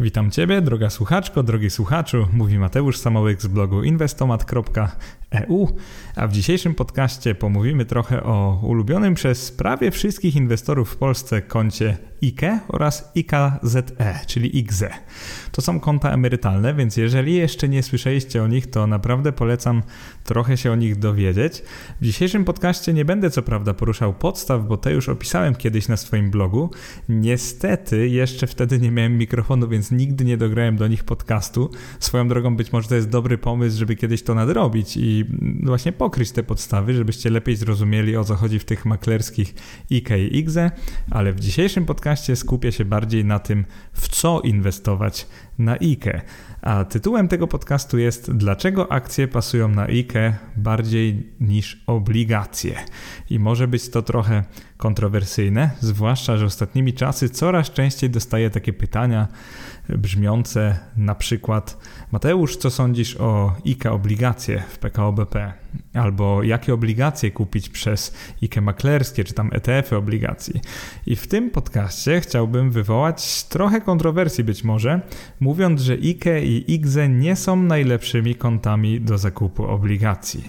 Witam Ciebie, droga słuchaczko, drogi słuchaczu. Mówi Mateusz Samołyk z blogu inwestomat.eu, a w dzisiejszym podcaście pomówimy trochę o ulubionym przez prawie wszystkich inwestorów w Polsce koncie IKE oraz IKZE, czyli IGZE. To są konta emerytalne, więc jeżeli jeszcze nie słyszeliście o nich, to naprawdę polecam trochę się o nich dowiedzieć. W dzisiejszym podcaście nie będę co prawda poruszał podstaw, bo te już opisałem kiedyś na swoim blogu. Niestety jeszcze wtedy nie miałem mikrofonu, więc nigdy nie dograłem do nich podcastu. Swoją drogą być może to jest dobry pomysł, żeby kiedyś to nadrobić i właśnie pokryć te podstawy, żebyście lepiej zrozumieli o co chodzi w tych maklerskich IKE i IGZE, ale w dzisiejszym podcaście skupię się bardziej na tym, w co inwestować na IKE. A tytułem tego podcastu jest Dlaczego akcje pasują na IKE bardziej niż obligacje? I może być to trochę kontrowersyjne, zwłaszcza, że ostatnimi czasy coraz częściej dostaję takie pytania brzmiące na przykład Mateusz, co sądzisz o IKE obligacje w PKO BP? Albo jakie obligacje kupić przez IKE maklerskie, czy tam ETF-y obligacji? I w tym podcaście chciałbym wywołać trochę kontrowersji być może, mówiąc, że IKE i IGZE nie są najlepszymi kontami do zakupu obligacji.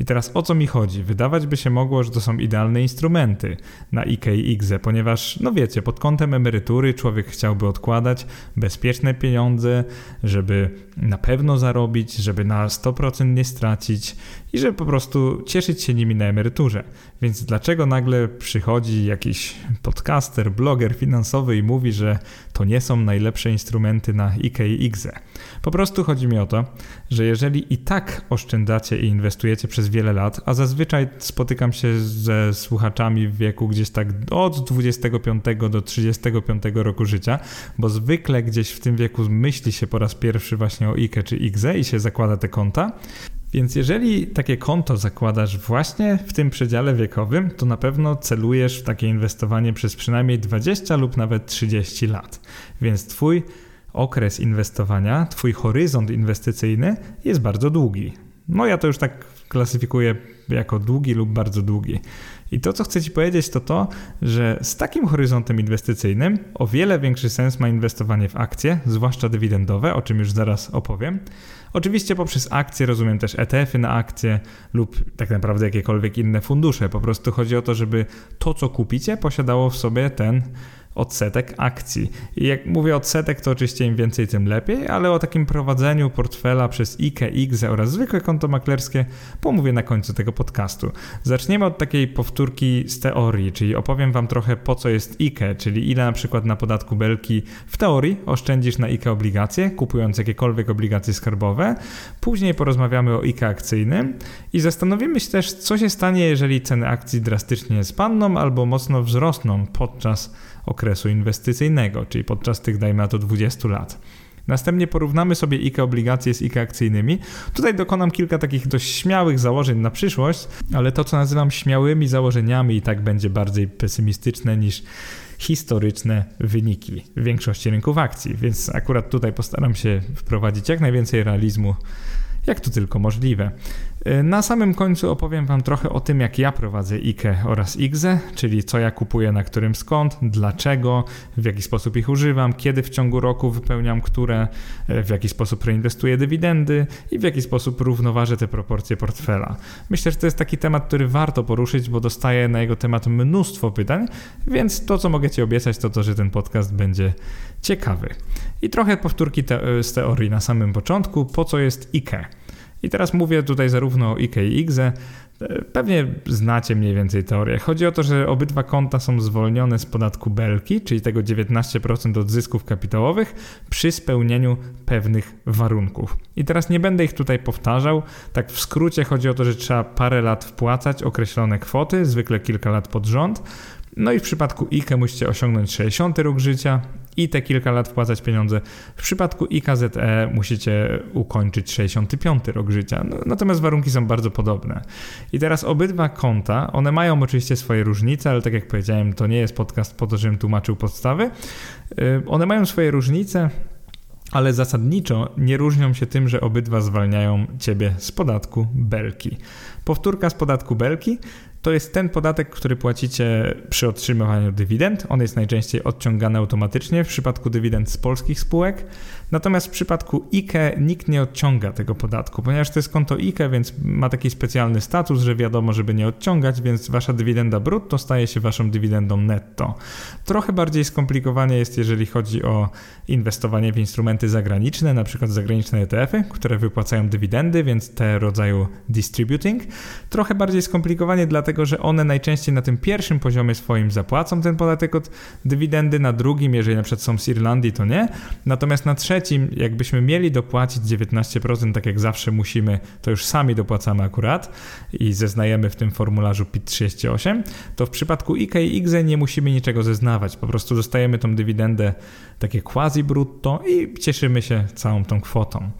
I teraz o co mi chodzi? Wydawać by się mogło, że to są idealne instrumenty na IKE i IGZE, ponieważ, no wiecie, pod kątem emerytury człowiek chciałby odkładać bezpieczne pieniądze, żeby na pewno zarobić, żeby na 100% nie stracić i żeby po prostu cieszyć się nimi na emeryturze. Więc dlaczego nagle przychodzi jakiś podcaster, bloger finansowy i mówi, że to nie są najlepsze instrumenty na IKE i IGZE? Po prostu chodzi mi o to, że jeżeli i tak oszczędzacie i inwestujecie przez wiele lat, a zazwyczaj spotykam się ze słuchaczami w wieku gdzieś tak od 25 do 35 roku życia, bo zwykle gdzieś w tym wieku myśli się po raz pierwszy właśnie o IKE czy IGZE i się zakłada te konta, więc jeżeli takie konto zakładasz właśnie w tym przedziale wiekowym, to na pewno celujesz w takie inwestowanie przez przynajmniej 20 lub nawet 30 lat. Więc twój okres inwestowania, twój horyzont inwestycyjny jest bardzo długi. No ja to już tak klasyfikuję jako długi lub bardzo długi. I to, co chcę Ci powiedzieć, to to, że z takim horyzontem inwestycyjnym o wiele większy sens ma inwestowanie w akcje, zwłaszcza dywidendowe, o czym już zaraz opowiem. Oczywiście poprzez akcje rozumiem też ETF-y na akcje lub tak naprawdę jakiekolwiek inne fundusze. Po prostu chodzi o to, żeby to, co kupicie, posiadało w sobie ten odsetek akcji. I jak mówię odsetek, to oczywiście im więcej, tym lepiej, ale o takim prowadzeniu portfela przez IGZE oraz zwykłe konto maklerskie pomówię na końcu tego podcastu. Zaczniemy od takiej powtórki z teorii, czyli opowiem Wam trochę po co jest IKE, czyli ile na przykład na podatku belki w teorii oszczędzisz na IKE obligacje, kupując jakiekolwiek obligacje skarbowe. Później porozmawiamy o IKE akcyjnym i zastanowimy się też, co się stanie, jeżeli ceny akcji drastycznie spadną albo mocno wzrosną podczas okresu inwestycyjnego, czyli podczas tych, dajmy na to, 20 lat. Następnie porównamy sobie IKE obligacje z IKE akcyjnymi. Tutaj dokonam kilka takich dość śmiałych założeń na przyszłość, ale to, co nazywam śmiałymi założeniami, i tak będzie bardziej pesymistyczne niż historyczne wyniki w większości rynków akcji, więc akurat tutaj postaram się wprowadzić jak najwięcej realizmu, jak to tylko możliwe. Y, na samym końcu opowiem Wam trochę o tym, jak ja prowadzę IKE oraz IGZE, czyli co ja kupuję na którym skąd, dlaczego, w jaki sposób ich używam, kiedy w ciągu roku wypełniam które, y, w jaki sposób reinwestuję dywidendy i w jaki sposób równoważę te proporcje portfela. Myślę, że to jest taki temat, który warto poruszyć, bo dostaję na jego temat mnóstwo pytań, więc to, co mogę Ci obiecać, to to, że ten podcast będzie ciekawy. I trochę powtórki te z teorii na samym początku, po co jest IKE. I teraz mówię tutaj zarówno o IKE i IGZE. Pewnie znacie mniej więcej teorię. Chodzi o to, że obydwa konta są zwolnione z podatku belki, czyli tego 19% od zysków kapitałowych, przy spełnieniu pewnych warunków. I teraz nie będę ich tutaj powtarzał. Tak w skrócie chodzi o to, że trzeba parę lat wpłacać określone kwoty, zwykle kilka lat pod rząd. No i w przypadku IKE musicie osiągnąć 60 rok życia, i te kilka lat wpłacać pieniądze. W przypadku IKZE musicie ukończyć 65 rok życia, no, natomiast warunki są bardzo podobne. I teraz obydwa konta, one mają oczywiście swoje różnice, ale tak jak powiedziałem, to nie jest podcast po to, żebym tłumaczył podstawy. Y, one mają swoje różnice, ale zasadniczo nie różnią się tym, że obydwa zwalniają ciebie z podatku belki. Powtórka z podatku belki to jest ten podatek, który płacicie przy otrzymywaniu dywidend. On jest najczęściej odciągany automatycznie w przypadku dywidend z polskich spółek. Natomiast w przypadku IKE nikt nie odciąga tego podatku, ponieważ to jest konto IKE, więc ma taki specjalny status, że wiadomo, żeby nie odciągać, więc wasza dywidenda brutto staje się waszą dywidendą netto. Trochę bardziej skomplikowanie jest, jeżeli chodzi o inwestowanie w instrumenty zagraniczne, na przykład zagraniczne ETF-y, które wypłacają dywidendy, więc te rodzaju distributing. Trochę bardziej skomplikowanie, dlatego że one najczęściej na tym pierwszym poziomie swoim zapłacą ten podatek od dywidendy, na drugim, jeżeli na przykład są z Irlandii, to nie. Natomiast na trzecim, jakbyśmy mieli dopłacić 19%, tak jak zawsze musimy, to już sami dopłacamy akurat i zeznajemy w tym formularzu PIT-38, to w przypadku IK i IGZE nie musimy niczego zeznawać. Po prostu dostajemy tą dywidendę takie quasi brutto i cieszymy się całą tą kwotą.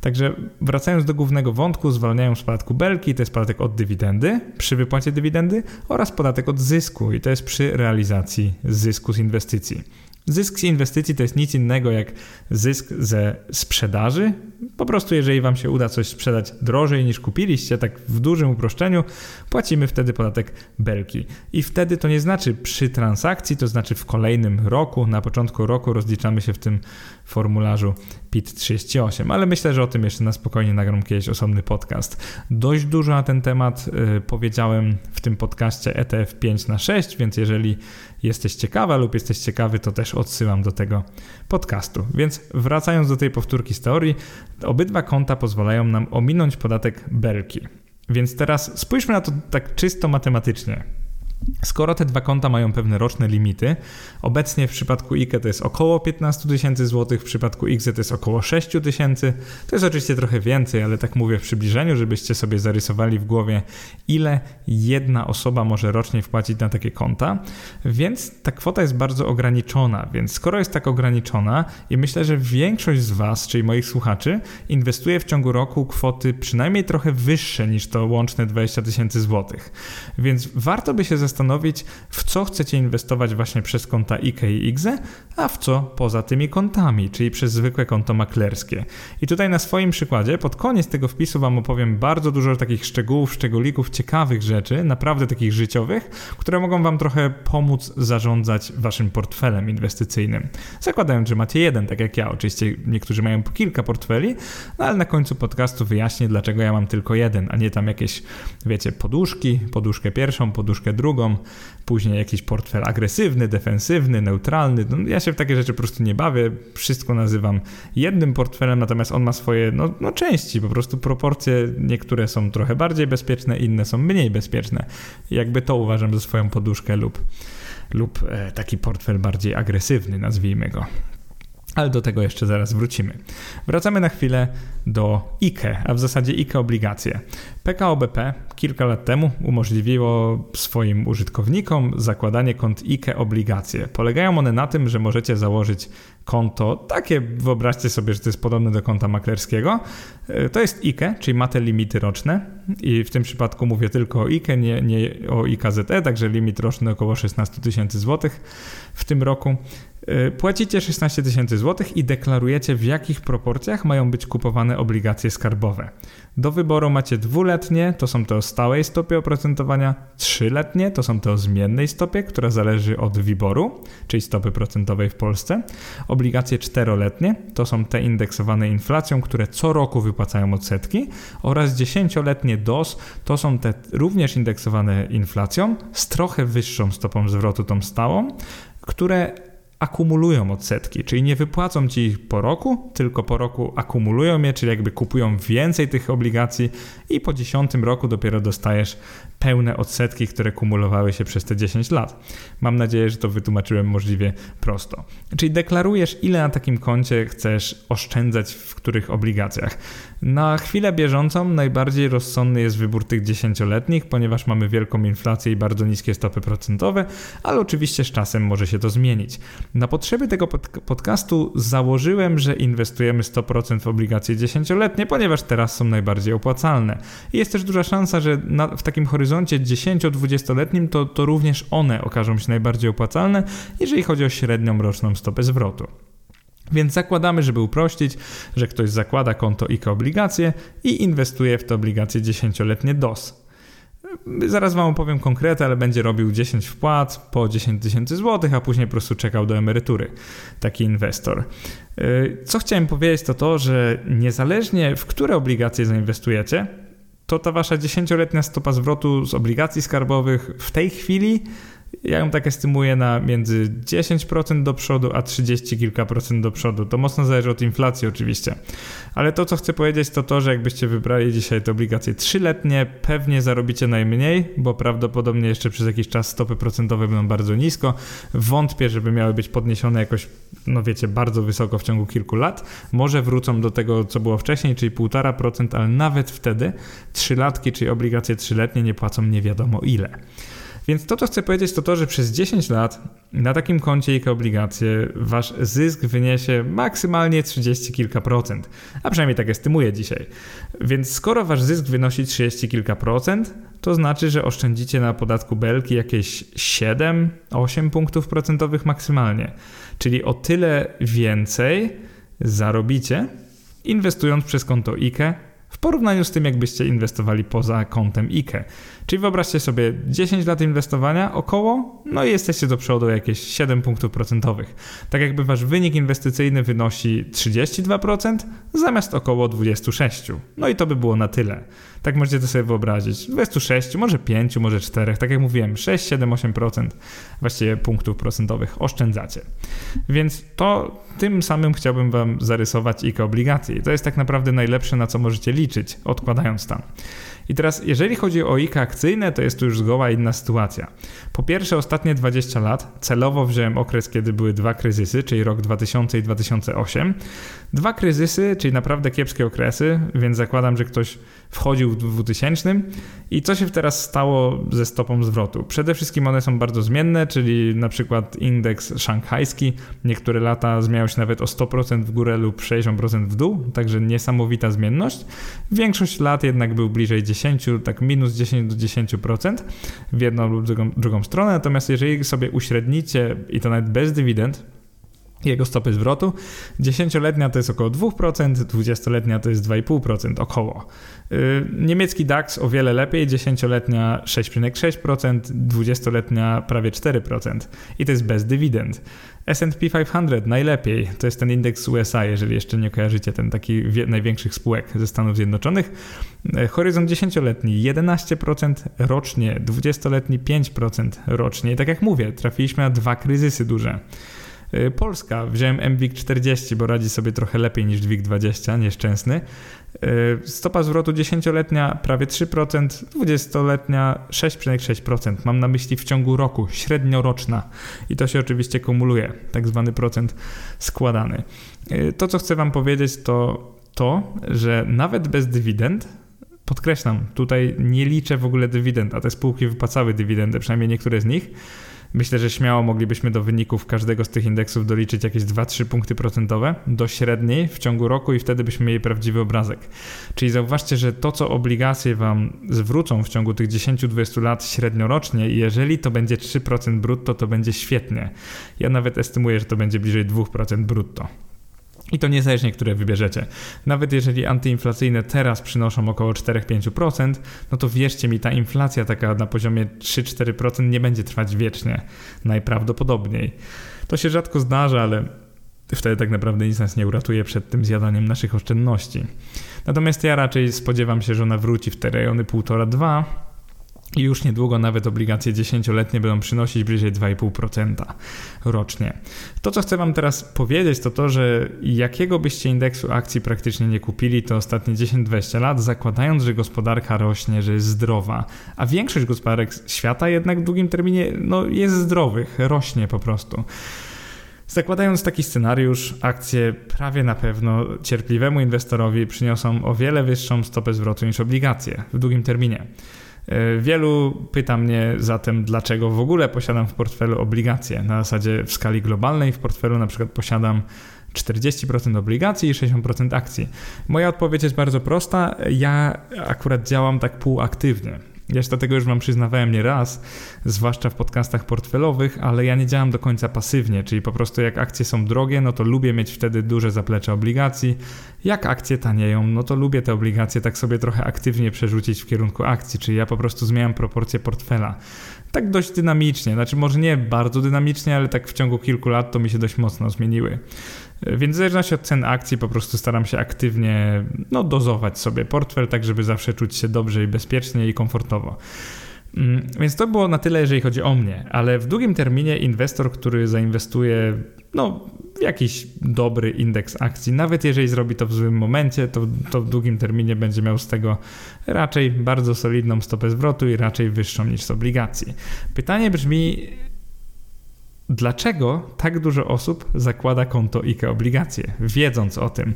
Także wracając do głównego wątku, zwalniają z podatku belki, to jest podatek od dywidendy przy wypłacie dywidendy oraz podatek od zysku i to jest przy realizacji zysku z inwestycji. Zysk z inwestycji to jest nic innego jak zysk ze sprzedaży. Po prostu, jeżeli Wam się uda coś sprzedać drożej niż kupiliście, tak w dużym uproszczeniu, płacimy wtedy podatek belki. I wtedy to nie znaczy przy transakcji, to znaczy w kolejnym roku, na początku roku rozliczamy się w tym formularzu PIT38, ale myślę, że o tym jeszcze na spokojnie nagram kiedyś osobny podcast. Dość dużo na ten temat y, powiedziałem w tym podcaście ETF 5 na 6, więc jeżeli jesteś ciekawa lub jesteś ciekawy, to też odsyłam do tego podcastu. Więc wracając do tej powtórki z teorii, obydwa konta pozwalają nam ominąć podatek belki. Więc teraz spójrzmy na to tak czysto matematycznie. Skoro te dwa konta mają pewne roczne limity, obecnie w przypadku IKE to jest około 15 tysięcy złotych, w przypadku IGZE to jest około 6 tysięcy. To jest oczywiście trochę więcej, ale tak mówię w przybliżeniu, żebyście sobie zarysowali w głowie, ile jedna osoba może rocznie wpłacić na takie konta. Więc ta kwota jest bardzo ograniczona. Więc skoro jest tak ograniczona i myślę, że większość z Was, czyli moich słuchaczy, inwestuje w ciągu roku kwoty przynajmniej trochę wyższe niż to łączne 20 tysięcy złotych. Więc warto by się zastanowić, zastanowić, w co chcecie inwestować właśnie przez konta IKE i IGZE, a w co poza tymi kontami, czyli przez zwykłe konto maklerskie. I tutaj na swoim przykładzie, pod koniec tego wpisu Wam opowiem bardzo dużo takich szczegółów, szczególików, ciekawych rzeczy, naprawdę takich życiowych, które mogą Wam trochę pomóc zarządzać Waszym portfelem inwestycyjnym. Zakładając, że macie jeden, tak jak ja. Oczywiście niektórzy mają po kilka portfeli, no ale na końcu podcastu wyjaśnię, dlaczego ja mam tylko jeden, a nie tam jakieś, wiecie, poduszki, poduszkę pierwszą, poduszkę drugą, drugą, później jakiś portfel agresywny, defensywny, neutralny. No, ja się w takie rzeczy po prostu nie bawię. Wszystko nazywam jednym portfelem, natomiast on ma swoje no, no części, po prostu proporcje. Niektóre są trochę bardziej bezpieczne, inne są mniej bezpieczne. Jakby to uważam za swoją poduszkę lub, lub e, taki portfel bardziej agresywny, nazwijmy go. Ale do tego jeszcze zaraz wrócimy. Wracamy na chwilę do IKE, a w zasadzie IKE obligacje. PKO BP kilka lat temu umożliwiło swoim użytkownikom zakładanie kont IKE obligacje. Polegają one na tym, że możecie założyć konto, takie wyobraźcie sobie, że to jest podobne do konta maklerskiego. E, to jest IKE, czyli ma te limity roczne i w tym przypadku mówię tylko o IKE, nie, nie o IKZE, także limit roczny około 16 tysięcy złotych w tym roku. E, płacicie 16 tysięcy złotych i deklarujecie w jakich proporcjach mają być kupowane obligacje skarbowe. Do wyboru macie dwuletnie, to są te o stałej stopie oprocentowania, trzyletnie, to są te o zmiennej stopie, która zależy od wyboru, czyli stopy procentowej w Polsce. Obligacje czteroletnie, to są te indeksowane inflacją, które co roku wypłacają odsetki oraz dziesięcioletnie DOS, to są te również indeksowane inflacją z trochę wyższą stopą zwrotu, tą stałą, które akumulują odsetki, czyli nie wypłacą ci ich po roku, tylko po roku akumulują je, czyli jakby kupują więcej tych obligacji i po dziesiątym roku dopiero dostajesz pełne odsetki, które kumulowały się przez te 10 lat. Mam nadzieję, że to wytłumaczyłem możliwie prosto. Czyli deklarujesz, ile na takim koncie chcesz oszczędzać w których obligacjach. Na chwilę bieżącą najbardziej rozsądny jest wybór tych dziesięcioletnich, ponieważ mamy wielką inflację i bardzo niskie stopy procentowe, ale oczywiście z czasem może się to zmienić. Na potrzeby tego pod podcastu założyłem, że inwestujemy 100% w obligacje dziesięcioletnie, ponieważ teraz są najbardziej opłacalne. I jest też duża szansa, że na, w takim horyzoncie 10-20-letnim to, to również one okażą się najbardziej opłacalne, jeżeli chodzi o średnią roczną stopę zwrotu. Więc zakładamy, żeby uprościć, że ktoś zakłada konto IKE obligacje i inwestuje w te obligacje 10-letnie DOS. Zaraz Wam opowiem konkrety, ale będzie robił 10 wpłat po 10 tysięcy złotych, a później po prostu czekał do emerytury. Taki inwestor. Y, co chciałem powiedzieć, to to, że niezależnie w które obligacje zainwestujecie, to ta wasza 10-letnia stopa zwrotu z obligacji skarbowych w tej chwili ja ją tak estymuję na między 10% do przodu, a 30 kilka procent do przodu. To mocno zależy od inflacji oczywiście. Ale to, co chcę powiedzieć, to to, że jakbyście wybrali dzisiaj te obligacje 3-letnie, pewnie zarobicie najmniej, bo prawdopodobnie jeszcze przez jakiś czas stopy procentowe będą bardzo nisko. Wątpię, żeby miały być podniesione jakoś, no wiecie, bardzo wysoko w ciągu kilku lat. Może wrócą do tego, co było wcześniej, czyli 1,5%, ale nawet wtedy 3 latki, czyli obligacje 3-letnie nie płacą nie wiadomo ile. Więc to, co chcę powiedzieć, to to, że przez 10 lat na takim koncie IKE obligacje wasz zysk wyniesie maksymalnie 30 kilka procent, a przynajmniej tak estymuję dzisiaj. Więc skoro wasz zysk wynosi 30 kilka procent, to znaczy, że oszczędzicie na podatku belki jakieś 7-8 punktów procentowych maksymalnie. Czyli o tyle więcej zarobicie inwestując przez konto IKE w porównaniu z tym, jakbyście inwestowali poza kątem IKE. Czyli wyobraźcie sobie 10 lat inwestowania około, no i jesteście do przodu jakieś 7 punktów procentowych. Tak jakby wasz wynik inwestycyjny wynosi 32% zamiast około 26%. No i to by było na tyle. Tak możecie to sobie wyobrazić. 26, może 5, może 4, tak jak mówiłem, 6, 7, 8% właściwie punktów procentowych oszczędzacie. Więc to tym samym chciałbym wam zarysować IKE obligacje. To jest tak naprawdę najlepsze, na co możecie liczyć, odkładając tam. I teraz, jeżeli chodzi o IKA akcyjne, to jest to już zgoła inna sytuacja. Po pierwsze, ostatnie 20 lat celowo wziąłem okres, kiedy były dwa kryzysy, czyli rok 2000 i 2008. Dwa kryzysy, czyli naprawdę kiepskie okresy, więc zakładam, że ktoś wchodził w 2000 i co się teraz stało ze stopą zwrotu? Przede wszystkim one są bardzo zmienne, czyli na przykład indeks szanghajski niektóre lata zmieniał się nawet o 100% w górę lub 60% w dół, także niesamowita zmienność. Większość lat jednak był bliżej 10, tak minus 10 do 10% w jedną lub drugą, drugą stronę, natomiast jeżeli sobie uśrednicie i to nawet bez dywidend, jego stopy zwrotu. 10-letnia to jest około 2%, 20-letnia to jest 2,5% około. Y, niemiecki DAX o wiele lepiej, 10-letnia 6,6%, 20-letnia prawie 4% i to jest bez dywidend. S&P 500 najlepiej, to jest ten indeks USA, jeżeli jeszcze nie kojarzycie, ten taki największych spółek ze Stanów Zjednoczonych. Y, horyzont 10-letni 11% rocznie, 20-letni 5% rocznie. I tak jak mówię, trafiliśmy na dwa kryzysy duże. Y, Polska. Wziąłem MWIG 40, bo radzi sobie trochę lepiej niż WIG 20, nieszczęsny. Y, stopa zwrotu 10-letnia prawie 3%, 20-letnia 6,6%. Mam na myśli w ciągu roku, średnioroczna. I to się oczywiście kumuluje, tak zwany procent składany. Y, to, co chcę Wam powiedzieć, to to, że nawet bez dywidend podkreślam, tutaj nie liczę w ogóle dywidend, a te spółki wypłacały dywidendę, przynajmniej niektóre z nich. Myślę, że śmiało moglibyśmy do wyników każdego z tych indeksów doliczyć jakieś 2-3 punkty procentowe do średniej w ciągu roku i wtedy byśmy mieli prawdziwy obrazek. Czyli zauważcie, że to, co obligacje Wam zwrócą w ciągu tych 10-20 lat średniorocznie, jeżeli to będzie 3% brutto, to będzie świetnie. Ja nawet estymuję, że to będzie bliżej 2% brutto. I to niezależnie, które wybierzecie. Nawet jeżeli antyinflacyjne teraz przynoszą około 4-5%, no to wierzcie mi, ta inflacja taka na poziomie 3-4% nie będzie trwać wiecznie. Najprawdopodobniej. To się rzadko zdarza, ale wtedy tak naprawdę nic nas nie uratuje przed tym zjadaniem naszych oszczędności. Natomiast ja raczej spodziewam się, że ona wróci w te rejony 1,5-2 i już niedługo nawet obligacje dziesięcioletnie będą przynosić bliżej 2,5% rocznie. To, co chcę Wam teraz powiedzieć, to to, że jakiego byście indeksu akcji praktycznie nie kupili, to ostatnie 10-20 lat, zakładając, że gospodarka rośnie, że jest zdrowa, a większość gospodarek świata jednak w długim terminie no, jest zdrowych, rośnie po prostu. Zakładając taki scenariusz, akcje prawie na pewno cierpliwemu inwestorowi przyniosą o wiele wyższą stopę zwrotu niż obligacje w długim terminie. E, wielu pyta mnie zatem, dlaczego w ogóle posiadam w portfelu obligacje. Na zasadzie w skali globalnej w portfelu na przykład posiadam 40% obligacji i 60% akcji. Moja odpowiedź jest bardzo prosta. Ja akurat działam tak półaktywnie. Ja się do tego już Wam przyznawałem nie raz, zwłaszcza w podcastach portfelowych, ale ja nie działam do końca pasywnie, czyli po prostu jak akcje są drogie, no to lubię mieć wtedy duże zaplecze obligacji. Jak akcje tanieją, no to lubię te obligacje tak sobie trochę aktywnie przerzucić w kierunku akcji, czyli ja po prostu zmieniam proporcje portfela. Tak dość dynamicznie, znaczy może nie bardzo dynamicznie, ale tak w ciągu kilku lat to mi się dość mocno zmieniły. Więc w zależności od cen akcji po prostu staram się aktywnie no, dozować sobie portfel, tak żeby zawsze czuć się dobrze i bezpiecznie i komfortowo. Mm, więc to było na tyle, jeżeli chodzi o mnie, ale w długim terminie inwestor, który zainwestuje no, w jakiś dobry indeks akcji, nawet jeżeli zrobi to w złym momencie, to, to w długim terminie będzie miał z tego raczej bardzo solidną stopę zwrotu i raczej wyższą niż z obligacji. Pytanie brzmi, Dlaczego tak dużo osób zakłada konto IKE obligacje, wiedząc o tym?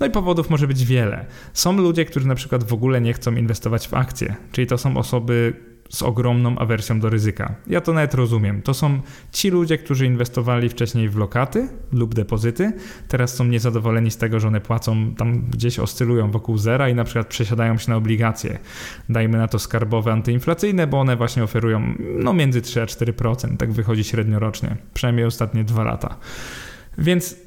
No i powodów może być wiele. Są ludzie, którzy na przykład w ogóle nie chcą inwestować w akcje, czyli to są osoby, z ogromną awersją do ryzyka. Ja to nawet rozumiem. To są ci ludzie, którzy inwestowali wcześniej w lokaty lub depozyty, teraz są niezadowoleni z tego, że one płacą tam gdzieś oscylują wokół zera i na przykład przesiadają się na obligacje. Dajmy na to skarbowe antyinflacyjne, bo one właśnie oferują no między 3 a 4%, tak wychodzi średnio rocznie, przynajmniej ostatnie dwa lata. Więc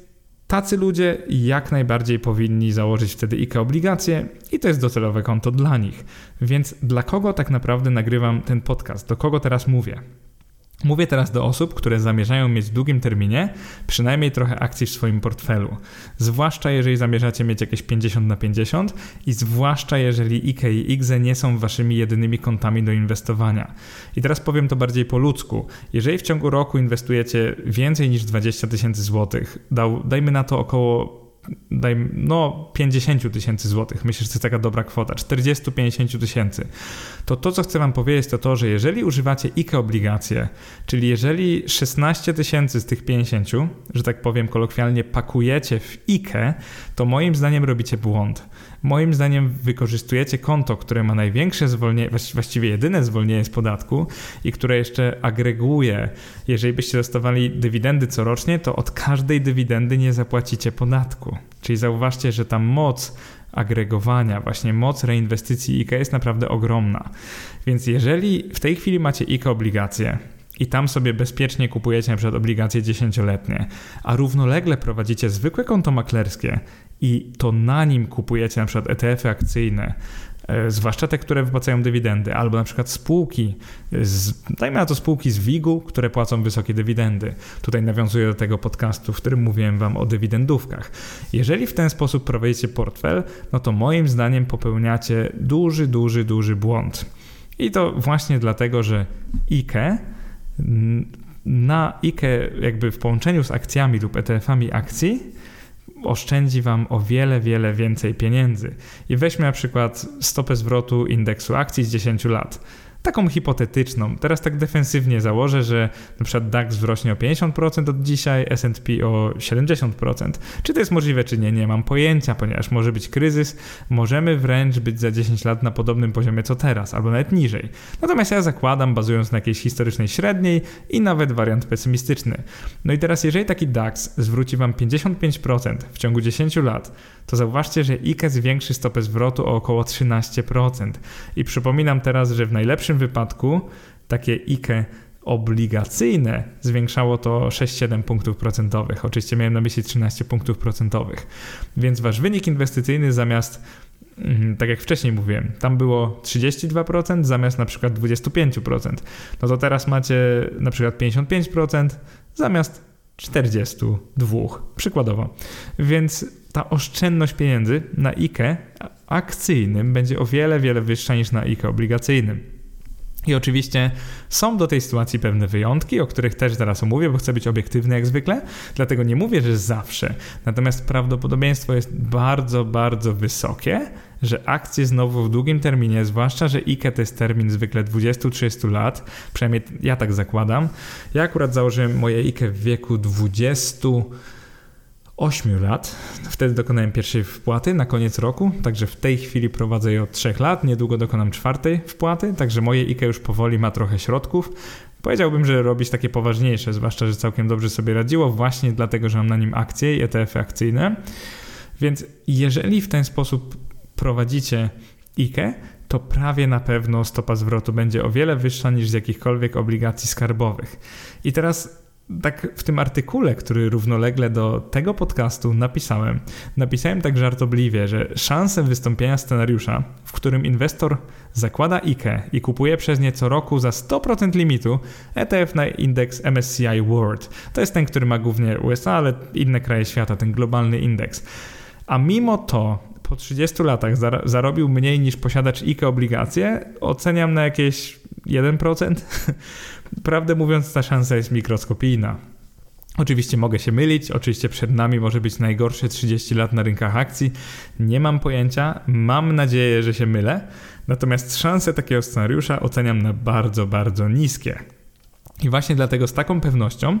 Tacy ludzie jak najbardziej powinni założyć wtedy IKE obligacje i to jest docelowe konto dla nich. Więc dla kogo tak naprawdę nagrywam ten podcast? Do kogo teraz mówię? Mówię teraz do osób, które zamierzają mieć w długim terminie przynajmniej trochę akcji w swoim portfelu. Zwłaszcza jeżeli zamierzacie mieć jakieś 50 na 50 i zwłaszcza jeżeli IKE i IGZE nie są waszymi jedynymi kontami do inwestowania. I teraz powiem to bardziej po ludzku. Jeżeli w ciągu roku inwestujecie więcej niż 20 tysięcy złotych, dajmy na to około no 50 tysięcy złotych, myślę, że to jest taka dobra kwota, 40-50 tysięcy, to to, co chcę Wam powiedzieć, to to, że jeżeli używacie IKE obligacje, czyli jeżeli 16 tysięcy z tych 50, że tak powiem kolokwialnie, pakujecie w IKE, to moim zdaniem robicie błąd. Moim zdaniem wykorzystujecie konto, które ma największe zwolnienie, właściwie jedyne zwolnienie z podatku i które jeszcze agreguje. Jeżeli byście dostawali dywidendy corocznie, to od każdej dywidendy nie zapłacicie podatku. Czyli zauważcie, że ta moc agregowania, właśnie moc reinwestycji IKE jest naprawdę ogromna. Więc jeżeli w tej chwili macie IKE obligacje, i tam sobie bezpiecznie kupujecie przykład obligacje dziesięcioletnie, a równolegle prowadzicie zwykłe konto maklerskie i to na nim kupujecie przykład ETF-y akcyjne, e, zwłaszcza te, które wypłacają dywidendy, albo na przykład spółki, z, dajmy na to spółki z WIG-u, które płacą wysokie dywidendy. Tutaj nawiązuję do tego podcastu, w którym mówiłem Wam o dywidendówkach. Jeżeli w ten sposób prowadzicie portfel, no to moim zdaniem popełniacie duży, duży, duży błąd. I to właśnie dlatego, że IKE na IKE jakby w połączeniu z akcjami lub ETF-ami akcji oszczędzi Wam o wiele, wiele więcej pieniędzy. I weźmy na przykład stopę zwrotu indeksu akcji z 10 lat taką hipotetyczną. Teraz tak defensywnie założę, że przykład DAX wzrośnie o 50% od dzisiaj, S&P o 70%. Czy to jest możliwe, czy nie, nie mam pojęcia, ponieważ może być kryzys, możemy wręcz być za 10 lat na podobnym poziomie co teraz, albo nawet niżej. Natomiast ja zakładam, bazując na jakiejś historycznej średniej i nawet wariant pesymistyczny. No i teraz, jeżeli taki DAX zwróci Wam 55% w ciągu 10 lat, to zauważcie, że IKE zwiększy stopę zwrotu o około 13%. I przypominam teraz, że w najlepszym wypadku takie IKE obligacyjne zwiększało to 6-7 punktów procentowych. Oczywiście miałem na myśli 13 punktów procentowych. Więc wasz wynik inwestycyjny zamiast mm, tak jak wcześniej mówiłem, tam było 32% zamiast na przykład 25%. No to teraz macie na przykład 55% zamiast 42 przykładowo. Więc ta oszczędność pieniędzy na IKE akcyjnym będzie o wiele, wiele wyższa niż na IKE obligacyjnym. I oczywiście są do tej sytuacji pewne wyjątki, o których też zaraz omówię, bo chcę być obiektywny jak zwykle, dlatego nie mówię, że zawsze. Natomiast prawdopodobieństwo jest bardzo, bardzo wysokie, że akcje znowu w długim terminie, zwłaszcza, że IKE to jest termin zwykle 20-30 lat, przynajmniej ja tak zakładam. Ja akurat założyłem moje IKE w wieku 20 8 lat. Wtedy dokonałem pierwszej wpłaty na koniec roku, także w tej chwili prowadzę je od 3 lat. Niedługo dokonam czwartej wpłaty, także moje IKE już powoli ma trochę środków. Powiedziałbym, że robić takie poważniejsze, zwłaszcza, że całkiem dobrze sobie radziło, właśnie dlatego, że mam na nim akcje i ETF-y akcyjne. Więc jeżeli w ten sposób prowadzicie IKE, to prawie na pewno stopa zwrotu będzie o wiele wyższa niż z jakichkolwiek obligacji skarbowych. I teraz tak w tym artykule, który równolegle do tego podcastu napisałem, napisałem tak żartobliwie, że szanse wystąpienia scenariusza, w którym inwestor zakłada IKE i kupuje przez nie co roku za 100% limitu ETF na indeks MSCI World. To jest ten, który ma głównie USA, ale inne kraje świata, ten globalny indeks. A mimo to po 30 latach zarobił mniej niż posiadacz IKE obligacje, oceniam na jakieś 1%. Prawdę mówiąc, ta szansa jest mikroskopijna. Oczywiście mogę się mylić, oczywiście przed nami może być najgorsze 30 lat na rynkach akcji. Nie mam pojęcia, mam nadzieję, że się mylę. Natomiast szanse takiego scenariusza oceniam na bardzo, bardzo niskie. I właśnie dlatego z taką pewnością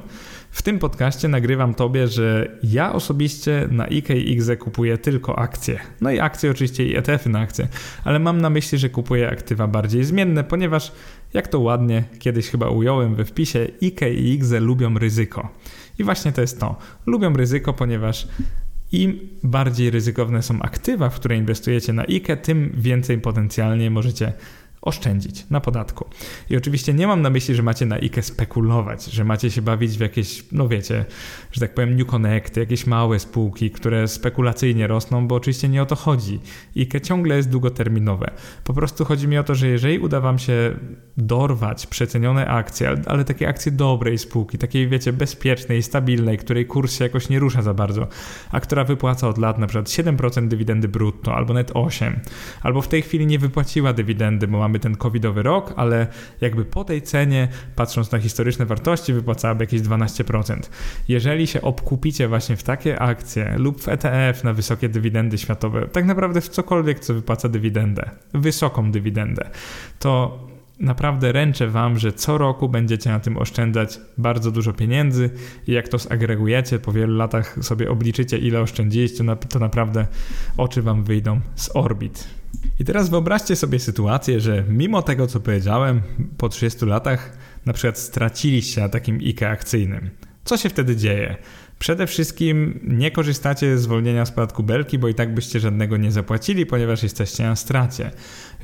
w tym podcaście nagrywam Tobie, że ja osobiście na IKX kupuję tylko akcje. No i akcje oczywiście i ETF-y na akcje, ale mam na myśli, że kupuję aktywa bardziej zmienne, ponieważ jak to ładnie kiedyś chyba ująłem we wpisie, IKE i IGZE lubią ryzyko. I właśnie to jest to. Lubią ryzyko, ponieważ im bardziej ryzykowne są aktywa, w które inwestujecie na IKE, tym więcej potencjalnie możecie oszczędzić na podatku. I oczywiście nie mam na myśli, że macie na IKE spekulować, że macie się bawić w jakieś, no wiecie, że tak powiem, New Connecty, jakieś małe spółki, które spekulacyjnie rosną, bo oczywiście nie o to chodzi. IKE ciągle jest długoterminowe. Po prostu chodzi mi o to, że jeżeli uda wam się dorwać przecenione akcje, ale takie akcje dobrej spółki, takiej wiecie, bezpiecznej, stabilnej, której kurs się jakoś nie rusza za bardzo, a która wypłaca od lat na przykład 7% dywidendy brutto, albo net 8, albo w tej chwili nie wypłaciła dywidendy, bo mamy ten covidowy rok, ale jakby po tej cenie, patrząc na historyczne wartości, wypłacałaby jakieś 12%. Jeżeli się obkupicie właśnie w takie akcje lub w ETF na wysokie dywidendy światowe, tak naprawdę w cokolwiek, co wypłaca dywidendę, wysoką dywidendę, to naprawdę ręczę Wam, że co roku będziecie na tym oszczędzać bardzo dużo pieniędzy i jak to zagregujecie, po wielu latach sobie obliczycie, ile oszczędziliście, to naprawdę oczy Wam wyjdą z orbit. I teraz wyobraźcie sobie sytuację, że mimo tego, co powiedziałem, po 30 latach na przykład straciliście na takim IKE akcyjnym. Co się wtedy dzieje? Przede wszystkim nie korzystacie z zwolnienia z podatku belki, bo i tak byście żadnego nie zapłacili, ponieważ jesteście na stracie.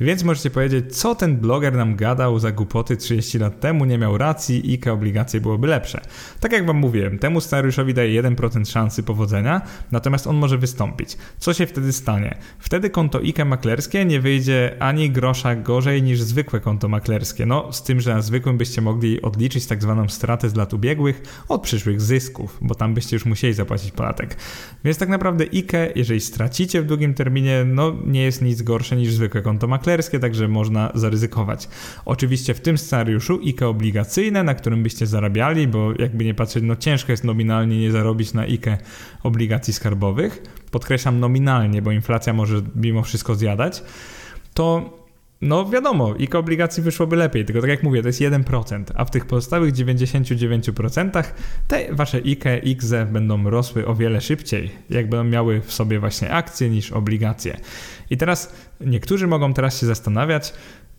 Więc możecie powiedzieć, co ten bloger nam gadał za głupoty 30 lat temu, nie miał racji, IKE obligacje byłoby lepsze. Tak jak wam mówiłem, temu scenariuszowi daje 1% szansy powodzenia, natomiast on może wystąpić. Co się wtedy stanie? Wtedy konto IKE maklerskie nie wyjdzie ani grosza gorzej niż zwykłe konto maklerskie. No, z tym, że na zwykłym byście mogli odliczyć tak zwaną stratę z lat ubiegłych od przyszłych zysków, bo tam byście już musieli zapłacić podatek. Więc tak naprawdę IKE, jeżeli stracicie w długim terminie, no nie jest nic gorsze niż zwykłe konto maklerskie, także można zaryzykować. Oczywiście w tym scenariuszu IKE obligacyjne, na którym byście zarabiali, bo jakby nie patrzeć, no ciężko jest nominalnie nie zarobić na IKE obligacji skarbowych. Podkreślam nominalnie, bo inflacja może mimo wszystko zjadać. To no wiadomo, IKE obligacji wyszłoby lepiej, tylko tak jak mówię, to jest 1%, a w tych pozostałych 99% te wasze IKE, IKZE będą rosły o wiele szybciej, jak będą miały w sobie właśnie akcje niż obligacje. I teraz niektórzy mogą teraz się zastanawiać,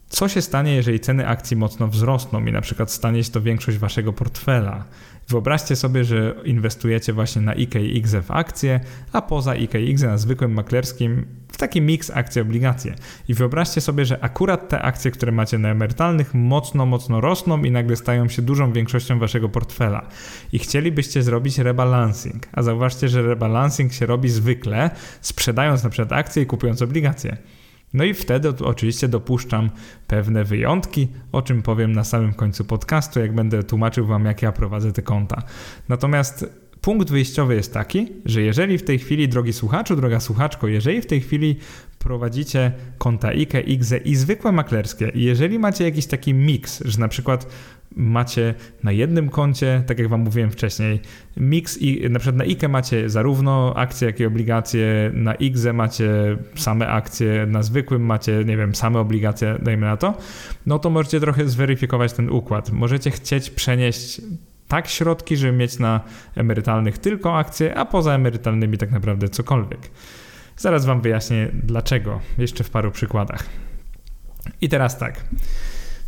co się stanie, jeżeli ceny akcji mocno wzrosną i na przykład stanie się to większość waszego portfela. Wyobraźcie sobie, że inwestujecie właśnie na IKX w akcje, a poza IKX na zwykłym maklerskim w taki miks akcje obligacje. I wyobraźcie sobie, że akurat te akcje, które macie na emerytalnych, mocno, mocno rosną i nagle stają się dużą większością waszego portfela. I chcielibyście zrobić rebalancing. A zauważcie, że rebalancing się robi zwykle sprzedając na przykład akcje i kupując obligacje. No i wtedy oczywiście dopuszczam pewne wyjątki, o czym powiem na samym końcu podcastu, jak będę tłumaczył Wam, jak ja prowadzę te konta. Natomiast punkt wyjściowy jest taki, że jeżeli w tej chwili, drogi słuchaczu, droga słuchaczko, jeżeli w tej chwili prowadzicie konta IKE, IGZE i zwykłe maklerskie i jeżeli macie jakiś taki miks, że na przykład macie na jednym koncie, tak jak Wam mówiłem wcześniej, mix i na przykład na IKE macie zarówno akcje, jak i obligacje, na IGZE macie same akcje, na zwykłym macie, nie wiem, same obligacje, dajmy na to, no to możecie trochę zweryfikować ten układ. Możecie chcieć przenieść tak środki, żeby mieć na emerytalnych tylko akcje, a poza emerytalnymi tak naprawdę cokolwiek. Zaraz Wam wyjaśnię dlaczego, jeszcze w paru przykładach. I teraz tak.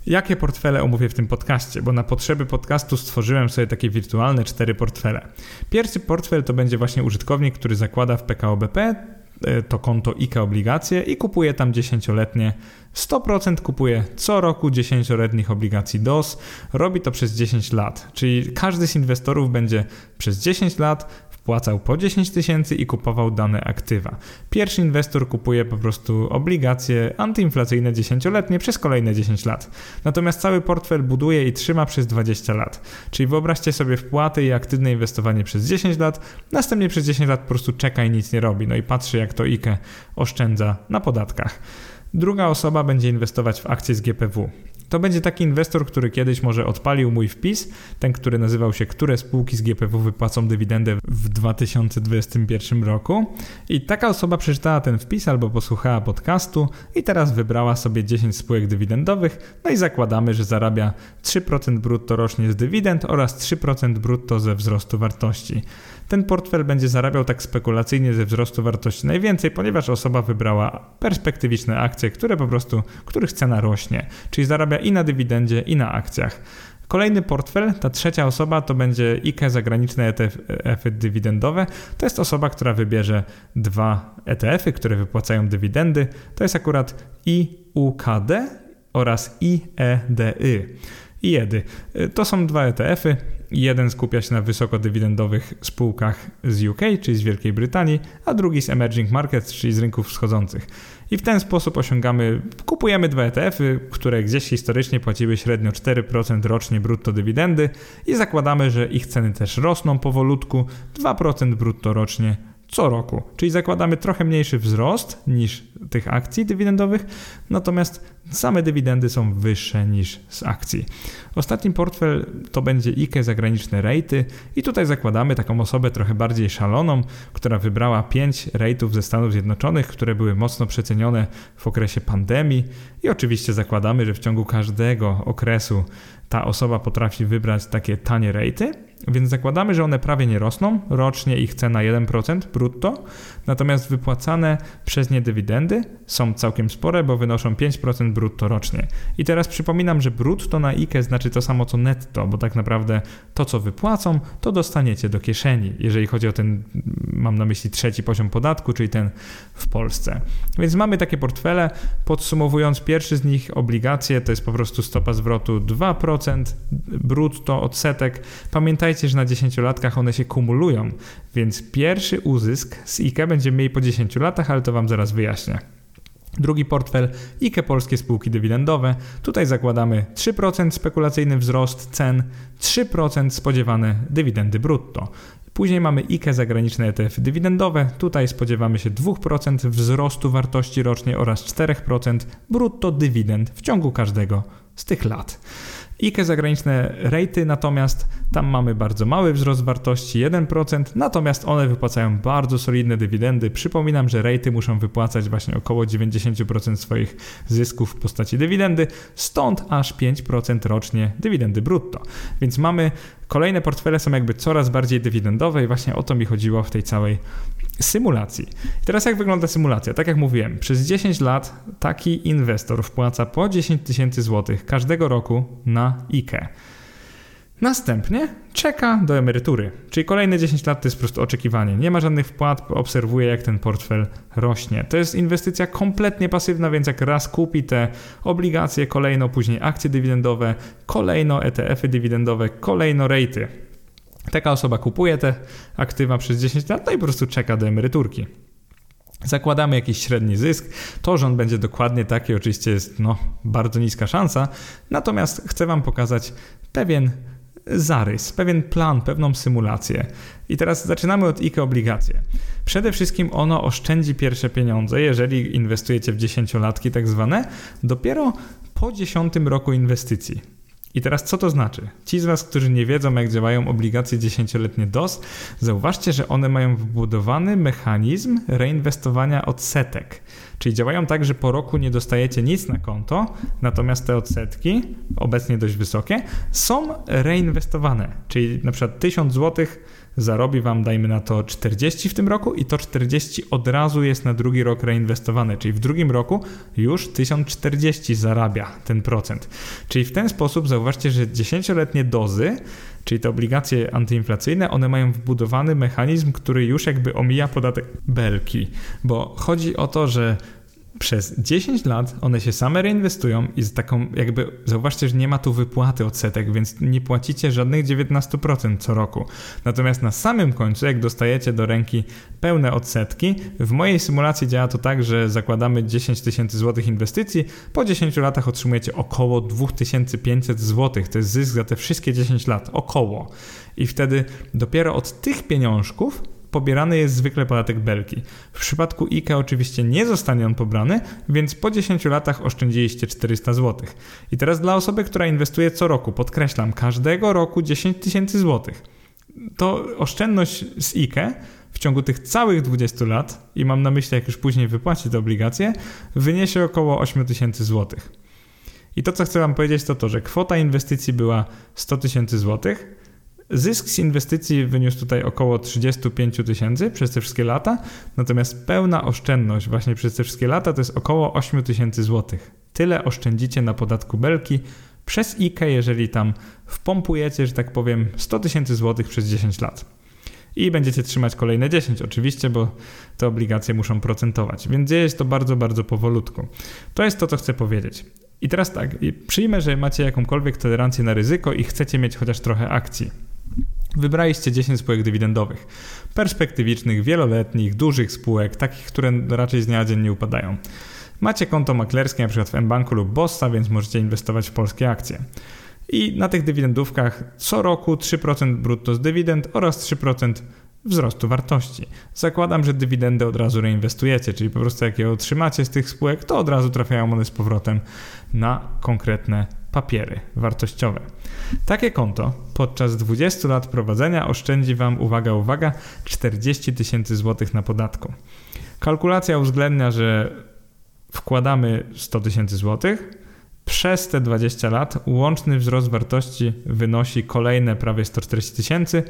Jakie portfele omówię w tym podcaście? Bo na potrzeby podcastu stworzyłem sobie takie wirtualne cztery portfele. Pierwszy portfel to będzie właśnie użytkownik, który zakłada w PKO BP e, to konto IKE obligacje i kupuje tam 10-letnie 100% kupuje co roku 10-letnich obligacji DOS. Robi to przez 10 lat, czyli każdy z inwestorów będzie przez 10 lat wpłacał po 10 tysięcy i kupował dane aktywa. Pierwszy inwestor kupuje po prostu obligacje antyinflacyjne 10-letnie przez kolejne 10 lat. Natomiast cały portfel buduje i trzyma przez 20 lat. Czyli wyobraźcie sobie wpłaty i aktywne inwestowanie przez 10 lat, następnie przez 10 lat po prostu czeka i nic nie robi. No i patrzy jak to IKE oszczędza na podatkach. Druga osoba będzie inwestować w akcje z GPW. To będzie taki inwestor, który kiedyś może odpalił mój wpis, ten, który nazywał się Które spółki z GPW wypłacą dywidendę w 2021 roku. I taka osoba przeczytała ten wpis albo posłuchała podcastu i teraz wybrała sobie 10 spółek dywidendowych, no i zakładamy, że zarabia 3% brutto rocznie z dywidend oraz 3% brutto ze wzrostu wartości. Ten portfel będzie zarabiał tak spekulacyjnie ze wzrostu wartości najwięcej, ponieważ osoba wybrała perspektywiczne akcje, które po prostu, których cena rośnie, czyli zarabia i na dywidendzie, i na akcjach. Kolejny portfel, ta trzecia osoba, to będzie IKE zagraniczne ETF-y dywidendowe. To jest osoba, która wybierze dwa ETF-y, które wypłacają dywidendy. To jest akurat IUKD oraz IEDY. IEDY. To są dwa ETF-y. Jeden skupia się na wysokodywidendowych spółkach z UK, czyli z Wielkiej Brytanii, a drugi z emerging markets, czyli z rynków wschodzących. I w ten sposób osiągamy, kupujemy dwa ETF-y, które gdzieś historycznie płaciły średnio 4% rocznie brutto dywidendy i zakładamy, że ich ceny też rosną powolutku, 2% brutto rocznie co roku. Czyli zakładamy trochę mniejszy wzrost niż tych akcji dywidendowych, natomiast same dywidendy są wyższe niż z akcji. Ostatni portfel to będzie IKE zagraniczne rejty i tutaj zakładamy taką osobę trochę bardziej szaloną, która wybrała 5 rejtów ze Stanów Zjednoczonych, które były mocno przecenione w okresie pandemii i oczywiście zakładamy, że w ciągu każdego okresu ta osoba potrafi wybrać takie tanie rejty, więc zakładamy, że one prawie nie rosną, rocznie ich cena 1% brutto, natomiast wypłacane przez nie dywidendy są całkiem spore, bo wynoszą 5% brutto rocznie. I teraz przypominam, że brutto na IKE znaczy to samo co netto, bo tak naprawdę to, co wypłacą, to dostaniecie do kieszeni, jeżeli chodzi o ten, mam na myśli trzeci poziom podatku, czyli ten w Polsce. Więc mamy takie portfele, podsumowując, pierwszy z nich obligacje to jest po prostu stopa zwrotu 2% brutto odsetek. Pamiętajcie, że na 10-latkach one się kumulują, więc pierwszy uzysk z IKE będzie mniej po 10 latach, ale to Wam zaraz wyjaśnię. Drugi portfel IKE Polskie Spółki Dywidendowe. Tutaj zakładamy 3% spekulacyjny wzrost cen, 3% spodziewane dywidendy brutto. Później mamy IKE zagraniczne ETF dywidendowe. Tutaj spodziewamy się 2% wzrostu wartości rocznie oraz 4% brutto dywidend w ciągu każdego z tych lat. IKE zagraniczne rejty, natomiast tam mamy bardzo mały wzrost wartości 1%, natomiast one wypłacają bardzo solidne dywidendy. Przypominam, że rejty muszą wypłacać właśnie około 90% swoich zysków w postaci dywidendy, stąd aż 5% rocznie dywidendy brutto. Więc mamy kolejne portfele są jakby coraz bardziej dywidendowe i właśnie o to mi chodziło w tej całej symulacji. I teraz jak wygląda symulacja? Tak jak mówiłem, przez 10 lat taki inwestor wpłaca po 10 tysięcy złotych każdego roku na IKE. Następnie czeka do emerytury, czyli kolejne 10 lat to jest po prostu oczekiwanie. Nie ma żadnych wpłat, obserwuje jak ten portfel rośnie. To jest inwestycja kompletnie pasywna, więc jak raz kupi te obligacje, kolejno później akcje dywidendowe, kolejno ETF-y dywidendowe, kolejno rejty. Taka osoba kupuje te aktywa przez 10 lat, no i po prostu czeka do emeryturki. Zakładamy jakiś średni zysk. To, że on będzie dokładnie taki, oczywiście jest no, bardzo niska szansa, natomiast chcę Wam pokazać pewien zarys, pewien plan, pewną symulację. I teraz zaczynamy od IKE obligacje. Przede wszystkim ono oszczędzi pierwsze pieniądze, jeżeli inwestujecie w dziesięciolatki tak zwane, dopiero po dziesiątym roku inwestycji. I teraz co to znaczy? Ci z Was, którzy nie wiedzą, jak działają obligacje dziesięcioletnie DOS, zauważcie, że one mają wbudowany mechanizm reinwestowania odsetek. Czyli działają tak, że po roku nie dostajecie nic na konto, natomiast te odsetki, obecnie dość wysokie, są reinwestowane. Czyli na przykład 1000 zł zarobi Wam, dajmy na to 40 w tym roku i to 40 od razu jest na drugi rok reinwestowane, czyli w drugim roku już 1040 zarabia ten procent. Czyli w ten sposób zauważcie, że 10-letnie dozy czyli te obligacje antyinflacyjne, one mają wbudowany mechanizm, który już jakby omija podatek belki, bo chodzi o to, że przez 10 lat one się same reinwestują i z taką jakby, zauważcie, że nie ma tu wypłaty odsetek, więc nie płacicie żadnych 19% co roku. Natomiast na samym końcu, jak dostajecie do ręki pełne odsetki, w mojej symulacji działa to tak, że zakładamy 10 tysięcy złotych inwestycji, po 10 latach otrzymujecie około 2500 złotych. To jest zysk za te wszystkie 10 lat, około. I wtedy dopiero od tych pieniążków pobierany jest zwykle podatek belki. W przypadku IKE oczywiście nie zostanie on pobrany, więc po 10 latach oszczędziliście 400 zł. I teraz dla osoby, która inwestuje co roku, podkreślam, każdego roku 10 tysięcy złotych, to oszczędność z IKE w ciągu tych całych 20 lat, i mam na myśli, jak już później wypłaci te obligacje, wyniesie około 8 tysięcy złotych. I to, co chcę Wam powiedzieć, to to, że kwota inwestycji była 100 tysięcy złotych, Zysk z inwestycji wyniósł tutaj około 35 tysięcy przez te wszystkie lata, natomiast pełna oszczędność właśnie przez te wszystkie lata to jest około 8 tysięcy złotych. Tyle oszczędzicie na podatku belki przez IKE, jeżeli tam wpompujecie, że tak powiem, 100 tysięcy złotych przez 10 lat. I będziecie trzymać kolejne 10 oczywiście, bo te obligacje muszą procentować. Więc dzieje się to bardzo, bardzo powolutku. To jest to, co chcę powiedzieć. I teraz tak, przyjmę, że macie jakąkolwiek tolerancję na ryzyko i chcecie mieć chociaż trochę akcji. Wybraliście 10 spółek dywidendowych, perspektywicznych, wieloletnich, dużych spółek, takich, które raczej z dnia na dzień nie upadają. Macie konto maklerskie np. w mBanku lub Bossa, więc możecie inwestować w polskie akcje. I na tych dywidendówkach co roku 3% brutto z dywidend oraz 3% wzrostu wartości. Zakładam, że dywidendy od razu reinwestujecie, czyli po prostu jak je otrzymacie z tych spółek, to od razu trafiają one z powrotem na konkretne papiery wartościowe. Takie konto podczas 20 lat prowadzenia oszczędzi Wam, uwaga, uwaga, 40 tysięcy złotych na podatku. Kalkulacja uwzględnia, że wkładamy 100 tysięcy złotych, przez te 20 lat łączny wzrost wartości wynosi kolejne prawie 140 tysięcy,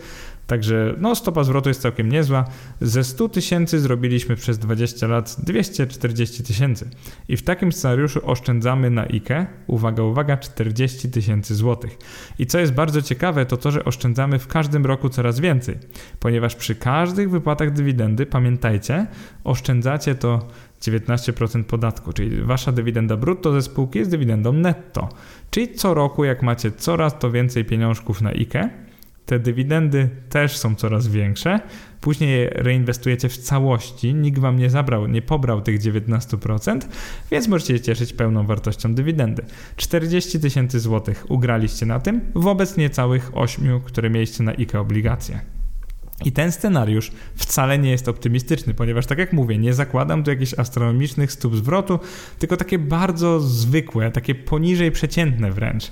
także no, stopa zwrotu jest całkiem niezła. Ze 100 tysięcy zrobiliśmy przez 20 lat 240 tysięcy. I w takim scenariuszu oszczędzamy na IKE, uwaga, uwaga, 40 tysięcy złotych. I co jest bardzo ciekawe, to to, że oszczędzamy w każdym roku coraz więcej, ponieważ przy każdych wypłatach dywidendy, pamiętajcie, oszczędzacie to 19% podatku, czyli wasza dywidenda brutto ze spółki jest dywidendą netto. Czyli co roku, jak macie coraz to więcej pieniążków na IKE, te dywidendy też są coraz większe. Później je reinwestujecie w całości, nikt wam nie zabrał, nie pobrał tych 19%, więc możecie cieszyć pełną wartością dywidendy. 40 tysięcy złotych ugraliście na tym wobec niecałych 8, które mieliście na IKE obligacje. I ten scenariusz wcale nie jest optymistyczny, ponieważ, tak jak mówię, nie zakładam tu jakichś astronomicznych stóp zwrotu, tylko takie bardzo zwykłe, takie poniżej przeciętne wręcz.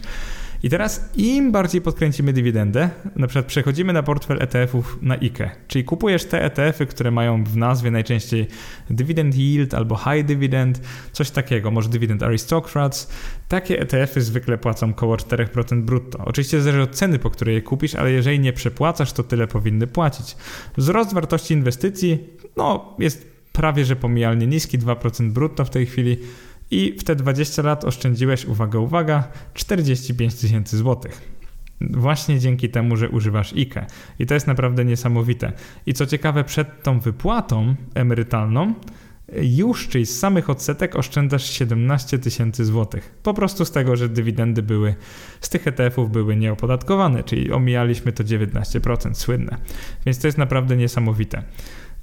I teraz im bardziej podkręcimy dywidendę, na przykład przechodzimy na portfel ETF-ów na IKE, czyli kupujesz te ETF-y, które mają w nazwie najczęściej dividend yield albo high dividend, coś takiego, może dividend aristocrats. Takie ETF-y zwykle płacą około 4% brutto. Oczywiście zależy od ceny, po której je kupisz, ale jeżeli nie przepłacasz, to tyle powinny płacić. Wzrost wartości inwestycji no, jest prawie że pomijalnie niski, 2% brutto w tej chwili i w te 20 lat oszczędziłeś, uwaga, uwaga, 45 tysięcy złotych. Właśnie dzięki temu, że używasz IKE. I to jest naprawdę niesamowite. I co ciekawe, przed tą wypłatą emerytalną już, czyli z samych odsetek oszczędzasz 17 tysięcy złotych. Po prostu z tego, że dywidendy były z tych ETF-ów były nieopodatkowane, czyli omijaliśmy to 19% słynne. Więc to jest naprawdę niesamowite.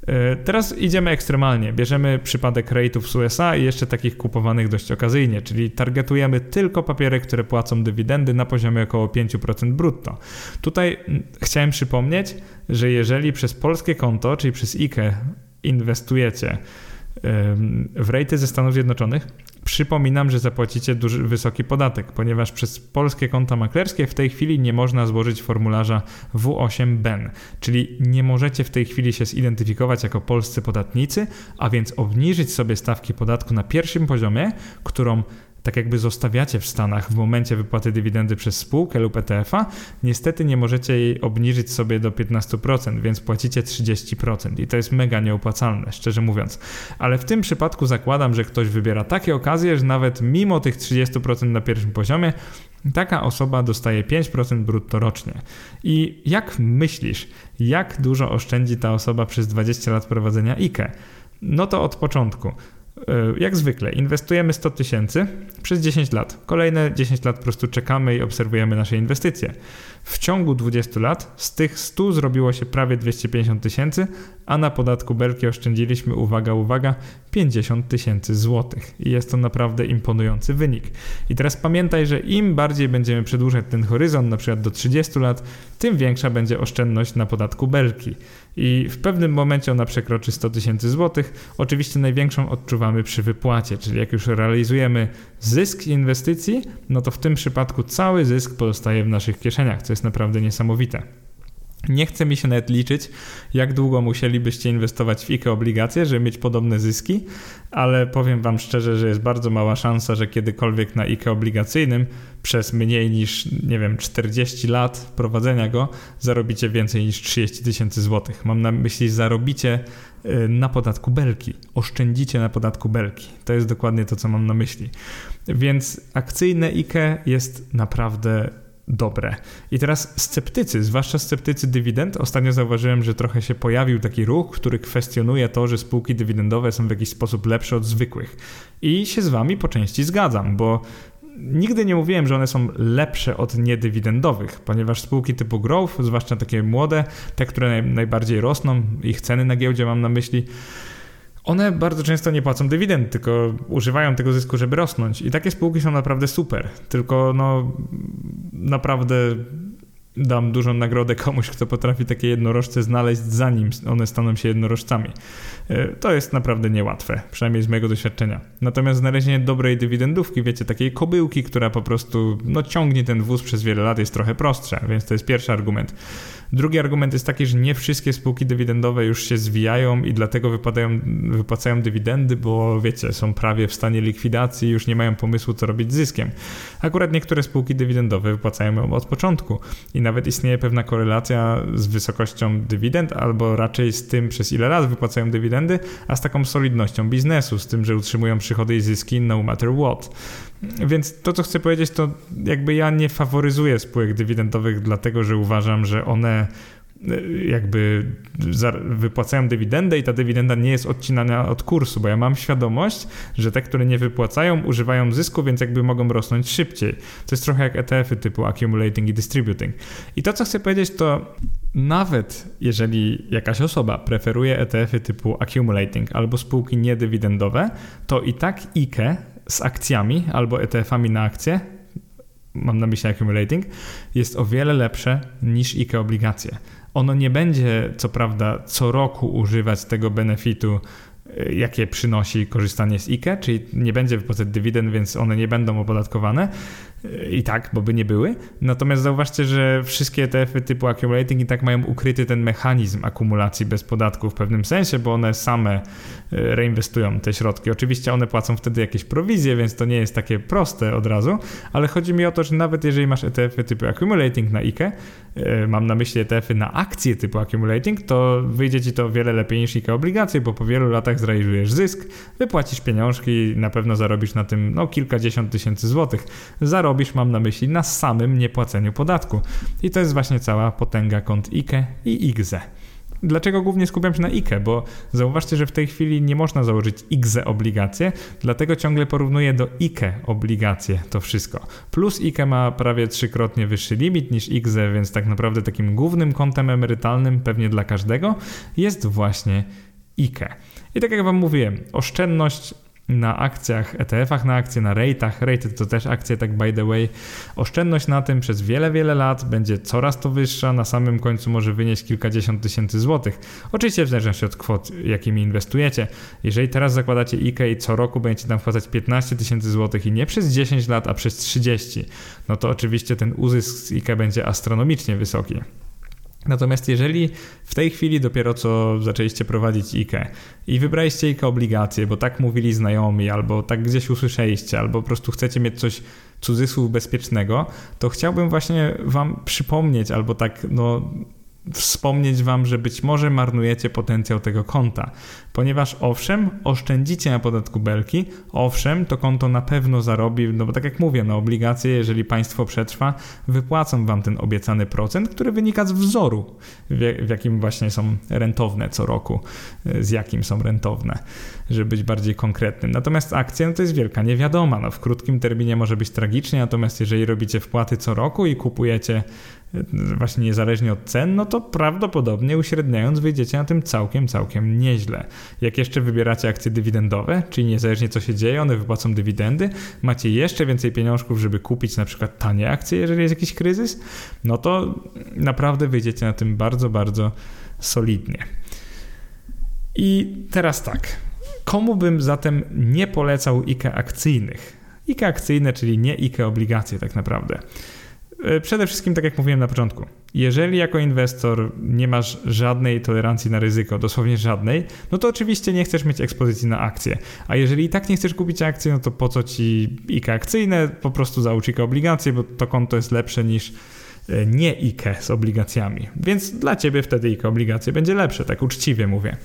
E, teraz idziemy ekstremalnie. Bierzemy przypadek rate'ów z USA i jeszcze takich kupowanych dość okazyjnie, czyli targetujemy tylko papiery, które płacą dywidendy na poziomie około 5% brutto. Tutaj chciałem przypomnieć, że jeżeli przez polskie konto, czyli przez IKE inwestujecie w rejty ze Stanów Zjednoczonych, Przypominam, że zapłacicie duży, wysoki podatek, ponieważ przez polskie konta maklerskie w tej chwili nie można złożyć formularza W8BEN, czyli nie możecie w tej chwili się zidentyfikować jako polscy podatnicy, a więc obniżyć sobie stawki podatku na pierwszym poziomie, którą tak jakby zostawiacie w Stanach w momencie wypłaty dywidendy przez spółkę lub ETF-a, niestety nie możecie jej obniżyć sobie do 15%, więc płacicie 30% i to jest mega nieopłacalne, szczerze mówiąc. Ale w tym przypadku zakładam, że ktoś wybiera takie okazje, że nawet mimo tych 30% na pierwszym poziomie, taka osoba dostaje 5% brutto rocznie. I jak myślisz, jak dużo oszczędzi ta osoba przez 20 lat prowadzenia IKE? No to od początku. E, jak zwykle, inwestujemy 100 tysięcy przez 10 lat. Kolejne 10 lat po prostu czekamy i obserwujemy nasze inwestycje. W ciągu 20 lat z tych 100 zrobiło się prawie 250 tysięcy, a na podatku belki oszczędziliśmy, uwaga, uwaga, 50 tysięcy złotych. I jest to naprawdę imponujący wynik. I teraz pamiętaj, że im bardziej będziemy przedłużać ten horyzont, na przykład do 30 lat, tym większa będzie oszczędność na podatku belki. I w pewnym momencie ona przekroczy 100 tysięcy złotych. Oczywiście największą odczuwamy przy wypłacie, czyli jak już realizujemy zysk inwestycji, no to w tym przypadku cały zysk pozostaje w naszych kieszeniach, co jest naprawdę niesamowite. Nie chce mi się nawet liczyć, jak długo musielibyście inwestować w IKE obligacje, żeby mieć podobne zyski, ale powiem Wam szczerze, że jest bardzo mała szansa, że kiedykolwiek na IKE obligacyjnym przez mniej niż, nie wiem, 40 lat prowadzenia go zarobicie więcej niż 30 tysięcy złotych. Mam na myśli zarobicie y, na podatku belki, oszczędzicie na podatku belki. To jest dokładnie to, co mam na myśli. Więc akcyjne IKE jest naprawdę dobre. I teraz sceptycy, zwłaszcza sceptycy dywidend, ostatnio zauważyłem, że trochę się pojawił taki ruch, który kwestionuje to, że spółki dywidendowe są w jakiś sposób lepsze od zwykłych. I się z wami po części zgadzam, bo nigdy nie mówiłem, że one są lepsze od niedywidendowych, ponieważ spółki typu growth, zwłaszcza takie młode, te, które najbardziej rosną, ich ceny na giełdzie mam na myśli, one bardzo często nie płacą dywidend, tylko używają tego zysku, żeby rosnąć. I takie spółki są naprawdę super. Tylko no naprawdę dam dużą nagrodę komuś, kto potrafi takie jednorożce znaleźć, zanim one staną się jednorożcami. E, to jest naprawdę niełatwe, przynajmniej z mojego doświadczenia. Natomiast znalezienie dobrej dywidendówki, wiecie, takiej kobyłki, która po prostu no, ciągnie ten wóz przez wiele lat, jest trochę prostsze, więc to jest pierwszy argument. Drugi argument jest taki, że nie wszystkie spółki dywidendowe już się zwijają i dlatego wypadają, wypłacają dywidendy, bo wiecie, są prawie w stanie likwidacji, już nie mają pomysłu, co robić z zyskiem. Akurat niektóre spółki dywidendowe wypłacają ją od początku i nawet istnieje pewna korelacja z wysokością dywidend, albo raczej z tym, przez ile lat wypłacają dywidendy, a z taką solidnością biznesu, z tym, że utrzymują przychody i zyski no matter what. Więc to, co chcę powiedzieć, to jakby ja nie faworyzuję spółek dywidendowych, dlatego że uważam, że one e, jakby wypłacają dywidendę i ta dywidenda nie jest odcinana od kursu, bo ja mam świadomość, że te, które nie wypłacają, używają zysku, więc jakby mogą rosnąć szybciej. To jest trochę jak ETF-y typu accumulating i distributing. I to, co chcę powiedzieć, to nawet jeżeli jakaś osoba preferuje ETF-y typu accumulating albo spółki niedywidendowe, to i tak IKE z akcjami albo ETF-ami na akcje, mam na myśli accumulating, jest o wiele lepsze niż IKE obligacje. Ono nie będzie, co prawda, co roku używać tego benefitu Y, jakie przynosi korzystanie z IKE, czyli nie będzie wypłacać dywidend, więc one nie będą opodatkowane i tak, bo by nie były. Natomiast zauważcie, że wszystkie ETF-y typu accumulating i tak mają ukryty ten mechanizm akumulacji bez podatku w pewnym sensie, bo one same y, reinwestują te środki. Oczywiście one płacą wtedy jakieś prowizje, więc to nie jest takie proste od razu, ale chodzi mi o to, że nawet jeżeli masz ETF-y typu accumulating na IKE, mam na myśli ETF-y na akcje typu accumulating, to wyjdzie ci to wiele lepiej niż IKE obligacje, bo po wielu latach zrealizujesz zysk, wypłacisz pieniążki, na pewno zarobisz na tym no, kilkadziesiąt tysięcy złotych. Zarobisz, mam na myśli, na samym niepłaceniu podatku. I to jest właśnie cała potęga kont IKE i IGZE. Dlaczego głównie skupiam się na IKE? Bo zauważcie, że w tej chwili nie można założyć IGZE obligacje, dlatego ciągle porównuję do IKE obligacje to wszystko. Plus IKE ma prawie trzykrotnie wyższy limit niż IGZE, więc tak naprawdę takim głównym kontem emerytalnym, pewnie dla każdego, jest właśnie IKE. I tak jak Wam mówiłem, oszczędność na akcjach, ETF-ach na akcje, na rate'ach, rate to też akcje, tak by the way. Oszczędność na tym przez wiele, wiele lat będzie coraz to wyższa, na samym końcu może wynieść kilkadziesiąt tysięcy złotych. Oczywiście w zależności od kwot, jakimi inwestujecie. Jeżeli teraz zakładacie IKE i co roku będziecie tam wpłacać 15 tysięcy złotych i nie przez 10 lat, a przez 30, no to oczywiście ten uzysk z IKE będzie astronomicznie wysoki. Natomiast jeżeli w tej chwili dopiero co zaczęliście prowadzić IKE i wybraliście IKE obligacje, bo tak mówili znajomi, albo tak gdzieś usłyszeliście, albo po prostu chcecie mieć coś cudzysłów bezpiecznego, to chciałbym właśnie wam przypomnieć, albo tak no wspomnieć Wam, że być może marnujecie potencjał tego konta, ponieważ owszem, oszczędzicie na podatku belki, owszem, to konto na pewno zarobi, no bo tak jak mówię, no obligacje, jeżeli państwo przetrwa, wypłacą Wam ten obiecany procent, który wynika z wzoru, w, jakim właśnie są rentowne co roku, z jakim są rentowne, żeby być bardziej konkretnym. Natomiast akcje, no to jest wielka niewiadoma, no w krótkim terminie może być tragicznie, natomiast jeżeli robicie wpłaty co roku i kupujecie właśnie niezależnie od cen, no to prawdopodobnie uśredniając wyjdziecie na tym całkiem, całkiem nieźle. Jak jeszcze wybieracie akcje dywidendowe, czyli niezależnie co się dzieje, one wypłacą dywidendy, macie jeszcze więcej pieniążków, żeby kupić na przykład tanie akcje, jeżeli jest jakiś kryzys, no to naprawdę wyjdziecie na tym bardzo, bardzo solidnie. I teraz tak, komu bym zatem nie polecał IKE akcyjnych? IKE akcyjne, czyli nie IKE obligacje tak naprawdę. E, przede wszystkim, tak jak mówiłem na początku, jeżeli jako inwestor nie masz żadnej tolerancji na ryzyko, dosłownie żadnej, no to oczywiście nie chcesz mieć ekspozycji na akcje. A jeżeli i tak nie chcesz kupić akcji, no to po co ci IKE akcyjne? Po prostu załóż IKE obligacje, bo to konto jest lepsze niż e, nie IKE z obligacjami. Więc dla ciebie wtedy IKE obligacje będzie lepsze, tak uczciwie mówię.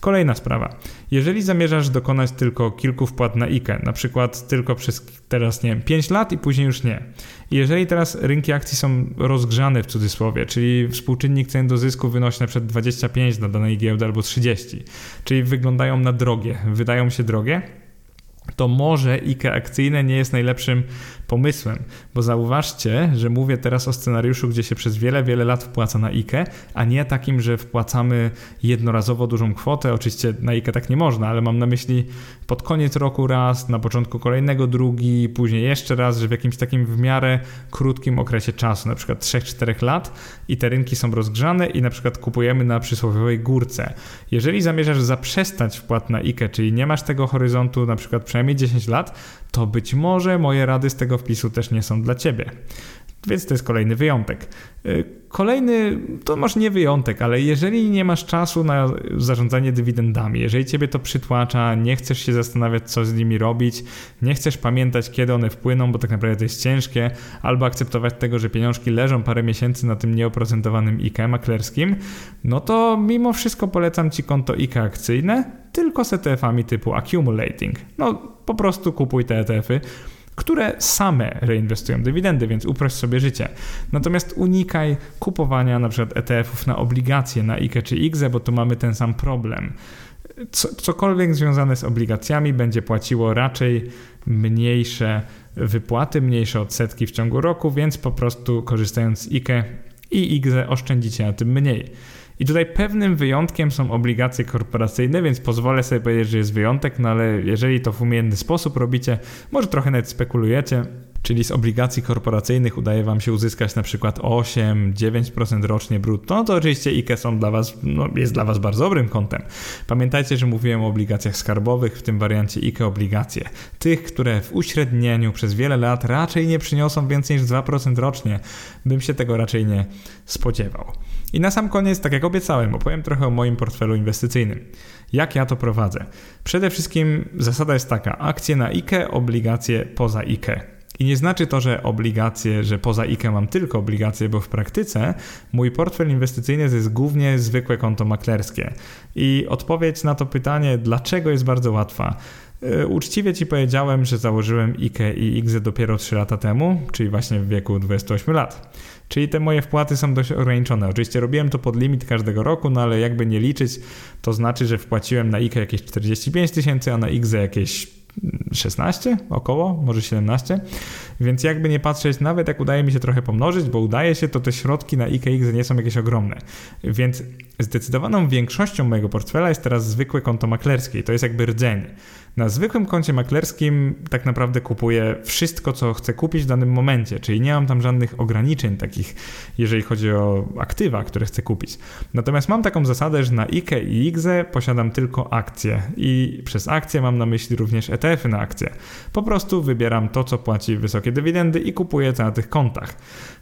Kolejna sprawa. Jeżeli zamierzasz dokonać tylko kilku wpłat na IKE, na przykład tylko przez teraz nie wiem, 5 lat i później już nie. Jeżeli teraz rynki akcji są rozgrzane w cudzysłowie, czyli współczynnik cen do zysku wynosi na przykład 25 na danej giełdy albo 30, czyli wyglądają na drogie, wydają się drogie, to może IKE akcyjne nie jest najlepszym pomysłem, bo zauważcie, że mówię teraz o scenariuszu, gdzie się przez wiele, wiele lat wpłaca na IKE, a nie takim, że wpłacamy jednorazowo dużą kwotę. Oczywiście na IKE tak nie można, ale mam na myśli pod koniec roku raz, na początku kolejnego drugi, później jeszcze raz, że w jakimś takim w miarę krótkim okresie czasu, na przykład 3-4 lat i te rynki są rozgrzane i na przykład kupujemy na przysłowiowej górce. Jeżeli zamierzasz zaprzestać wpłat na IKE, czyli nie masz tego horyzontu na przykład przynajmniej 10 lat, to być może moje rady z tego wpisu też nie są dla Ciebie. Więc to jest kolejny wyjątek. Y, kolejny, to może nie wyjątek, ale jeżeli nie masz czasu na zarządzanie dywidendami, jeżeli ciebie to przytłacza, nie chcesz się zastanawiać, co z nimi robić, nie chcesz pamiętać, kiedy one wpłyną, bo tak naprawdę to jest ciężkie, albo akceptować tego, że pieniążki leżą parę miesięcy na tym nieoprocentowanym IKE maklerskim, no to mimo wszystko polecam ci konto IKE akcyjne, tylko z ETF-ami typu accumulating. No po prostu kupuj te ETF-y które same reinwestują dywidendy, więc uprość sobie życie. Natomiast unikaj kupowania na przykład ETF-ów na obligacje, na IKE czy IGZE, bo tu mamy ten sam problem. Co, cokolwiek związane z obligacjami będzie płaciło raczej mniejsze wypłaty, mniejsze odsetki w ciągu roku, więc po prostu korzystając z IKE i IGZE oszczędzicie na tym mniej. I tutaj pewnym wyjątkiem są obligacje korporacyjne, więc pozwolę sobie powiedzieć, że jest wyjątek, no ale jeżeli to w umiejętny sposób robicie, może trochę nawet spekulujecie, czyli z obligacji korporacyjnych udaje Wam się uzyskać na przykład 8-9% rocznie brutto, no to oczywiście IKE są dla Was, no jest dla Was bardzo dobrym kątem. Pamiętajcie, że mówiłem o obligacjach skarbowych, w tym wariancie IKE obligacje. Tych, które w uśrednieniu przez wiele lat raczej nie przyniosą więcej niż 2% rocznie. Bym się tego raczej nie spodziewał. I na sam koniec, tak jak obiecałem, opowiem trochę o moim portfelu inwestycyjnym. Jak ja to prowadzę? Przede wszystkim zasada jest taka: akcje na IKE, obligacje poza IKE. I nie znaczy to, że obligacje, że poza IKE mam tylko obligacje, bo w praktyce mój portfel inwestycyjny to jest głównie zwykłe konto maklerskie. I odpowiedź na to pytanie, dlaczego jest bardzo łatwa. E, uczciwie Ci powiedziałem, że założyłem IKE i IGZE dopiero 3 lata temu, czyli właśnie w wieku 28 lat. Czyli te moje wpłaty są dość ograniczone. Oczywiście robiłem to pod limit każdego roku, no ale jakby nie liczyć, to znaczy, że wpłaciłem na IKE jakieś 45 tysięcy, a na IGZE jakieś 16 około, może 17. Więc jakby nie patrzeć, nawet jak udaje mi się trochę pomnożyć, bo udaje się, to te środki na IKX nie są jakieś ogromne. Więc zdecydowaną większością mojego portfela jest teraz zwykłe konto maklerskie. To jest jakby rdzeń. Na zwykłym koncie maklerskim tak naprawdę kupuję wszystko, co chcę kupić w danym momencie, czyli nie mam tam żadnych ograniczeń takich, jeżeli chodzi o aktywa, które chcę kupić. Natomiast mam taką zasadę, że na IKE i IGZE posiadam tylko akcje i przez akcje mam na myśli również ETF ETF-y na akcje. Po prostu wybieram to, co płaci wysokie dywidendy i kupuję to na tych kontach.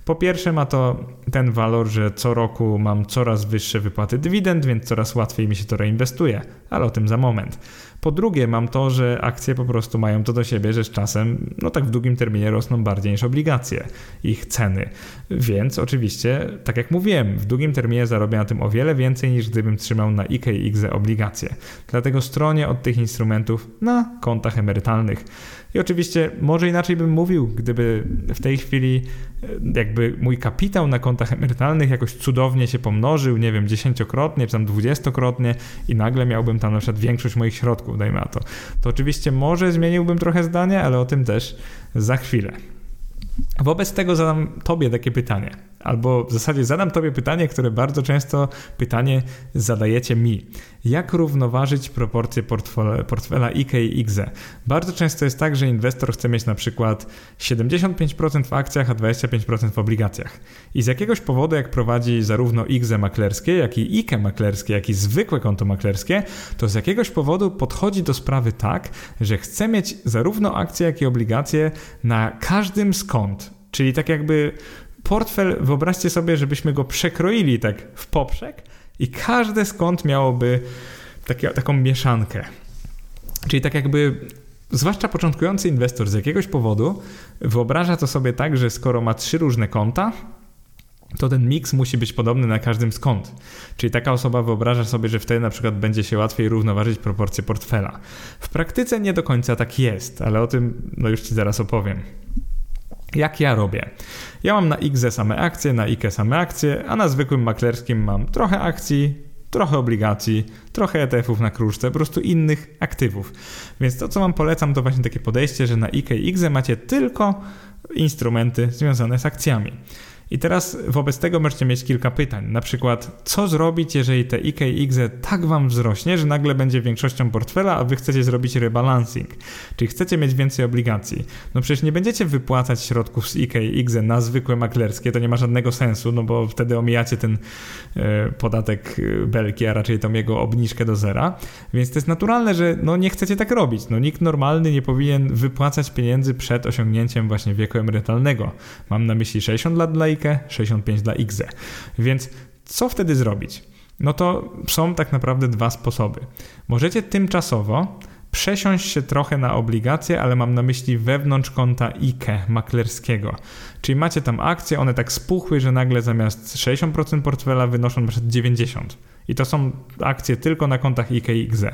Po pierwsze ma to ten walor, że co roku mam coraz wyższe wypłaty dywidend, więc coraz łatwiej mi się to reinwestuje, ale o tym za moment. Po drugie, mam to, że akcje po prostu mają to do siebie, że z czasem, no tak w długim terminie rosną bardziej niż obligacje, ich ceny. Więc oczywiście, tak jak mówiłem, w długim terminie zarobię na tym o wiele więcej niż gdybym trzymał na IKE i obligacje. Dlatego stronie od tych instrumentów na kontach emerytalnych. I oczywiście może inaczej bym mówił, gdyby w tej chwili e, jakby mój kapitał na kontach emerytalnych jakoś cudownie się pomnożył, nie wiem, dziesięciokrotnie czy tam dwudziestokrotnie i nagle miałbym tam na przykład większość moich środków, dajmy na to. To oczywiście może zmieniłbym trochę zdanie, ale o tym też za chwilę. Wobec tego zadam Tobie takie pytanie, albo w zasadzie zadam Tobie pytanie, które bardzo często pytanie zadajecie mi. Jak równoważyć proporcje portfela, portfela i IGZE? Bardzo często jest tak, że inwestor chce mieć na przykład 75% w akcjach, a 25% w obligacjach. I z jakiegoś powodu, jak prowadzi zarówno IGZE maklerskie, jak i IKE maklerskie, jak i zwykłe konto maklerskie, to z jakiegoś powodu podchodzi do sprawy tak, że chce mieć zarówno akcje, jak i obligacje na każdym kont. Czyli tak jakby portfel, wyobraźcie sobie, żebyśmy go przekroili tak w poprzek i każde skąd miałoby takie, taką mieszankę. Czyli tak jakby zwłaszcza początkujący inwestor z jakiegoś powodu wyobraża to sobie tak, że skoro ma trzy różne konta, to ten miks musi być podobny na każdym kont. Czyli taka osoba wyobraża sobie, że wtedy na przykład będzie się łatwiej równoważyć proporcje portfela. W praktyce nie do końca tak jest, ale o tym no już Ci zaraz opowiem. Jak ja robię? Ja mam na IGZE same akcje, na IKE same akcje, a na zwykłym maklerskim mam trochę akcji, trochę obligacji, trochę ETF-ów na kruszce, po prostu innych aktywów. Więc to, co Wam polecam, to właśnie takie podejście, że na IKE i IGZE macie tylko instrumenty związane z akcjami. I teraz wobec tego możecie mieć kilka pytań. Na przykład, co zrobić, jeżeli te IK tak wam wzrośnie, że nagle będzie większością portfela, a wy chcecie zrobić rebalancing, czyli chcecie mieć więcej obligacji. No przecież nie będziecie wypłacać środków z IK na zwykłe maklerskie, to nie ma żadnego sensu, no bo wtedy omijacie ten e, podatek e, belki, a raczej tą jego obniżkę do zera. Więc to jest naturalne, że no nie chcecie tak robić. No nikt normalny nie powinien wypłacać pieniędzy przed osiągnięciem właśnie wieku emerytalnego. Mam na myśli 60 lat dla IK 65 dla XE. Więc co wtedy zrobić? No to są tak naprawdę dwa sposoby. Możecie tymczasowo przesiąść się trochę na obligacje, ale mam na myśli wewnątrz konta IKE maklerskiego. Czyli macie tam akcje, one tak spuchły, że nagle zamiast 60% portfela wynoszą na przykład 90%. I to są akcje tylko na kontach IKXE.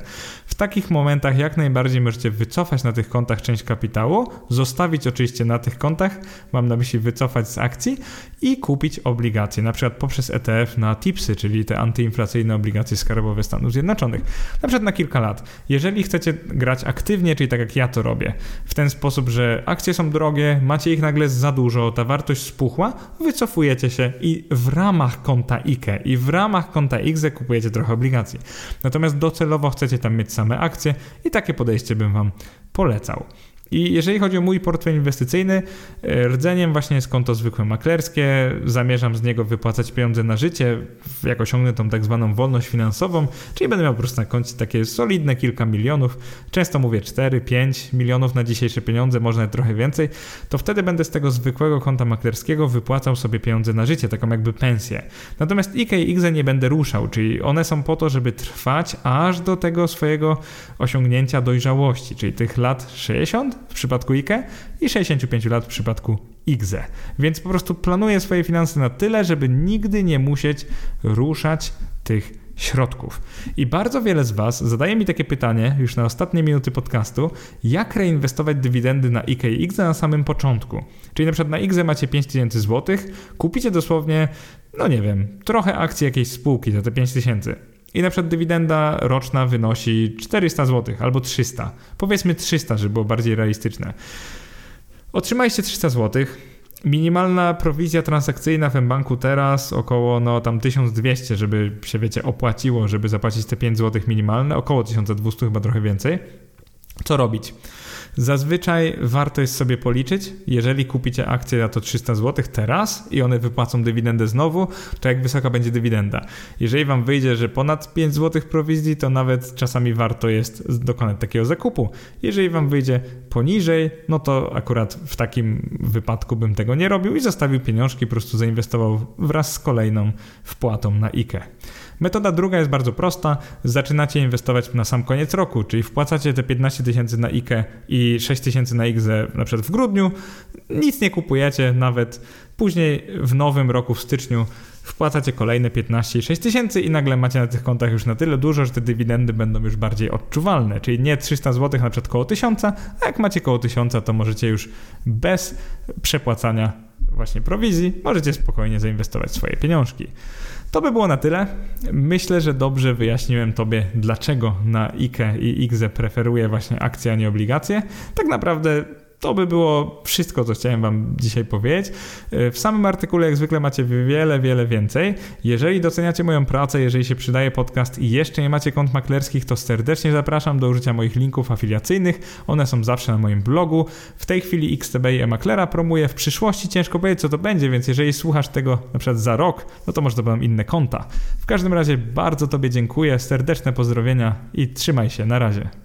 W takich momentach jak najbardziej możecie wycofać na tych kontach część kapitału, zostawić oczywiście na tych kontach, mam na myśli wycofać z akcji i kupić obligacje, na przykład poprzez ETF na TIPSy, czyli te antyinflacyjne obligacje skarbowe Stanów Zjednoczonych, na przykład na kilka lat. Jeżeli chcecie grać aktywnie, czyli tak jak ja to robię, w ten sposób, że akcje są drogie, macie ich nagle za dużo, ta wartość spuchła, wycofujecie się i w ramach konta IKE i w ramach konta IGZE kupujecie trochę obligacji. Natomiast docelowo chcecie tam mieć same akcje i takie podejście bym Wam polecał. I jeżeli chodzi o mój portfel inwestycyjny, e, rdzeniem właśnie jest konto zwykłe maklerskie. Zamierzam z niego wypłacać pieniądze na życie, jak osiągnę tą tak zwaną wolność finansową, czyli będę miał po prostu na koncie takie solidne kilka milionów. Często mówię 4-5 milionów na dzisiejsze pieniądze, można trochę więcej. To wtedy będę z tego zwykłego konta maklerskiego wypłacał sobie pieniądze na życie, taką jakby pensję. Natomiast IK i nie będę ruszał, czyli one są po to, żeby trwać aż do tego swojego osiągnięcia dojrzałości, czyli tych lat 60 w przypadku IKE i 65 lat w przypadku IGZE. Więc po prostu planuję swoje finanse na tyle, żeby nigdy nie musieć ruszać tych środków. I bardzo wiele z Was zadaje mi takie pytanie już na ostatnie minuty podcastu, jak reinwestować dywidendy na IKE i IGZE na samym początku. Czyli na przykład na IGZE macie 5000 zł, kupicie dosłownie, no nie wiem, trochę akcji jakiejś spółki za te 5000 i na przykład dywidenda roczna wynosi 400 zł albo 300. Powiedzmy 300, żeby było bardziej realistyczne. Otrzymaliście 300 zł. Minimalna prowizja transakcyjna w banku teraz około no tam 1200, żeby się wiecie opłaciło, żeby zapłacić te 5 zł minimalne, około 1200 chyba trochę więcej. Co robić? Zazwyczaj warto jest sobie policzyć, jeżeli kupicie akcję za to 300 zł teraz i one wypłacą dywidendę znowu, to jak wysoka będzie dywidenda. Jeżeli wam wyjdzie, że ponad 5 zł prowizji, to nawet czasami warto jest dokonać takiego zakupu. Jeżeli wam wyjdzie poniżej, no to akurat w takim wypadku bym tego nie robił i zostawił pieniążki, po prostu zainwestował wraz z kolejną wpłatą na IKE. Metoda druga jest bardzo prosta. Zaczynacie inwestować na sam koniec roku, czyli wpłacacie te 15 tysięcy na IKE i 6 tysięcy na IGZE na przykład w grudniu, nic nie kupujecie, nawet później w nowym roku, w styczniu wpłacacie kolejne 15 i 6 tysięcy i nagle macie na tych kontach już na tyle dużo, że te dywidendy będą już bardziej odczuwalne, czyli nie 300 zł na przykład koło 1000, a jak macie koło 1000 to możecie już bez przepłacania właśnie prowizji, możecie spokojnie zainwestować swoje pieniążki. To by było na tyle. Myślę, że dobrze wyjaśniłem Tobie, dlaczego na IKE i IGZE preferuję właśnie akcje, a nie obligacje. Tak naprawdę to by było wszystko, co chciałem Wam dzisiaj powiedzieć. W samym artykule, jak zwykle, macie wiele, wiele więcej. Jeżeli doceniacie moją pracę, jeżeli się przydaje podcast i jeszcze nie macie kont maklerskich, to serdecznie zapraszam do użycia moich linków afiliacyjnych. One są zawsze na moim blogu. W tej chwili XTB i e-maklera promuję. W przyszłości ciężko powiedzieć, co to będzie, więc jeżeli słuchasz tego na przykład za rok, no to może będą inne konta. W każdym razie bardzo Tobie dziękuję, serdeczne pozdrowienia i trzymaj się. Na razie.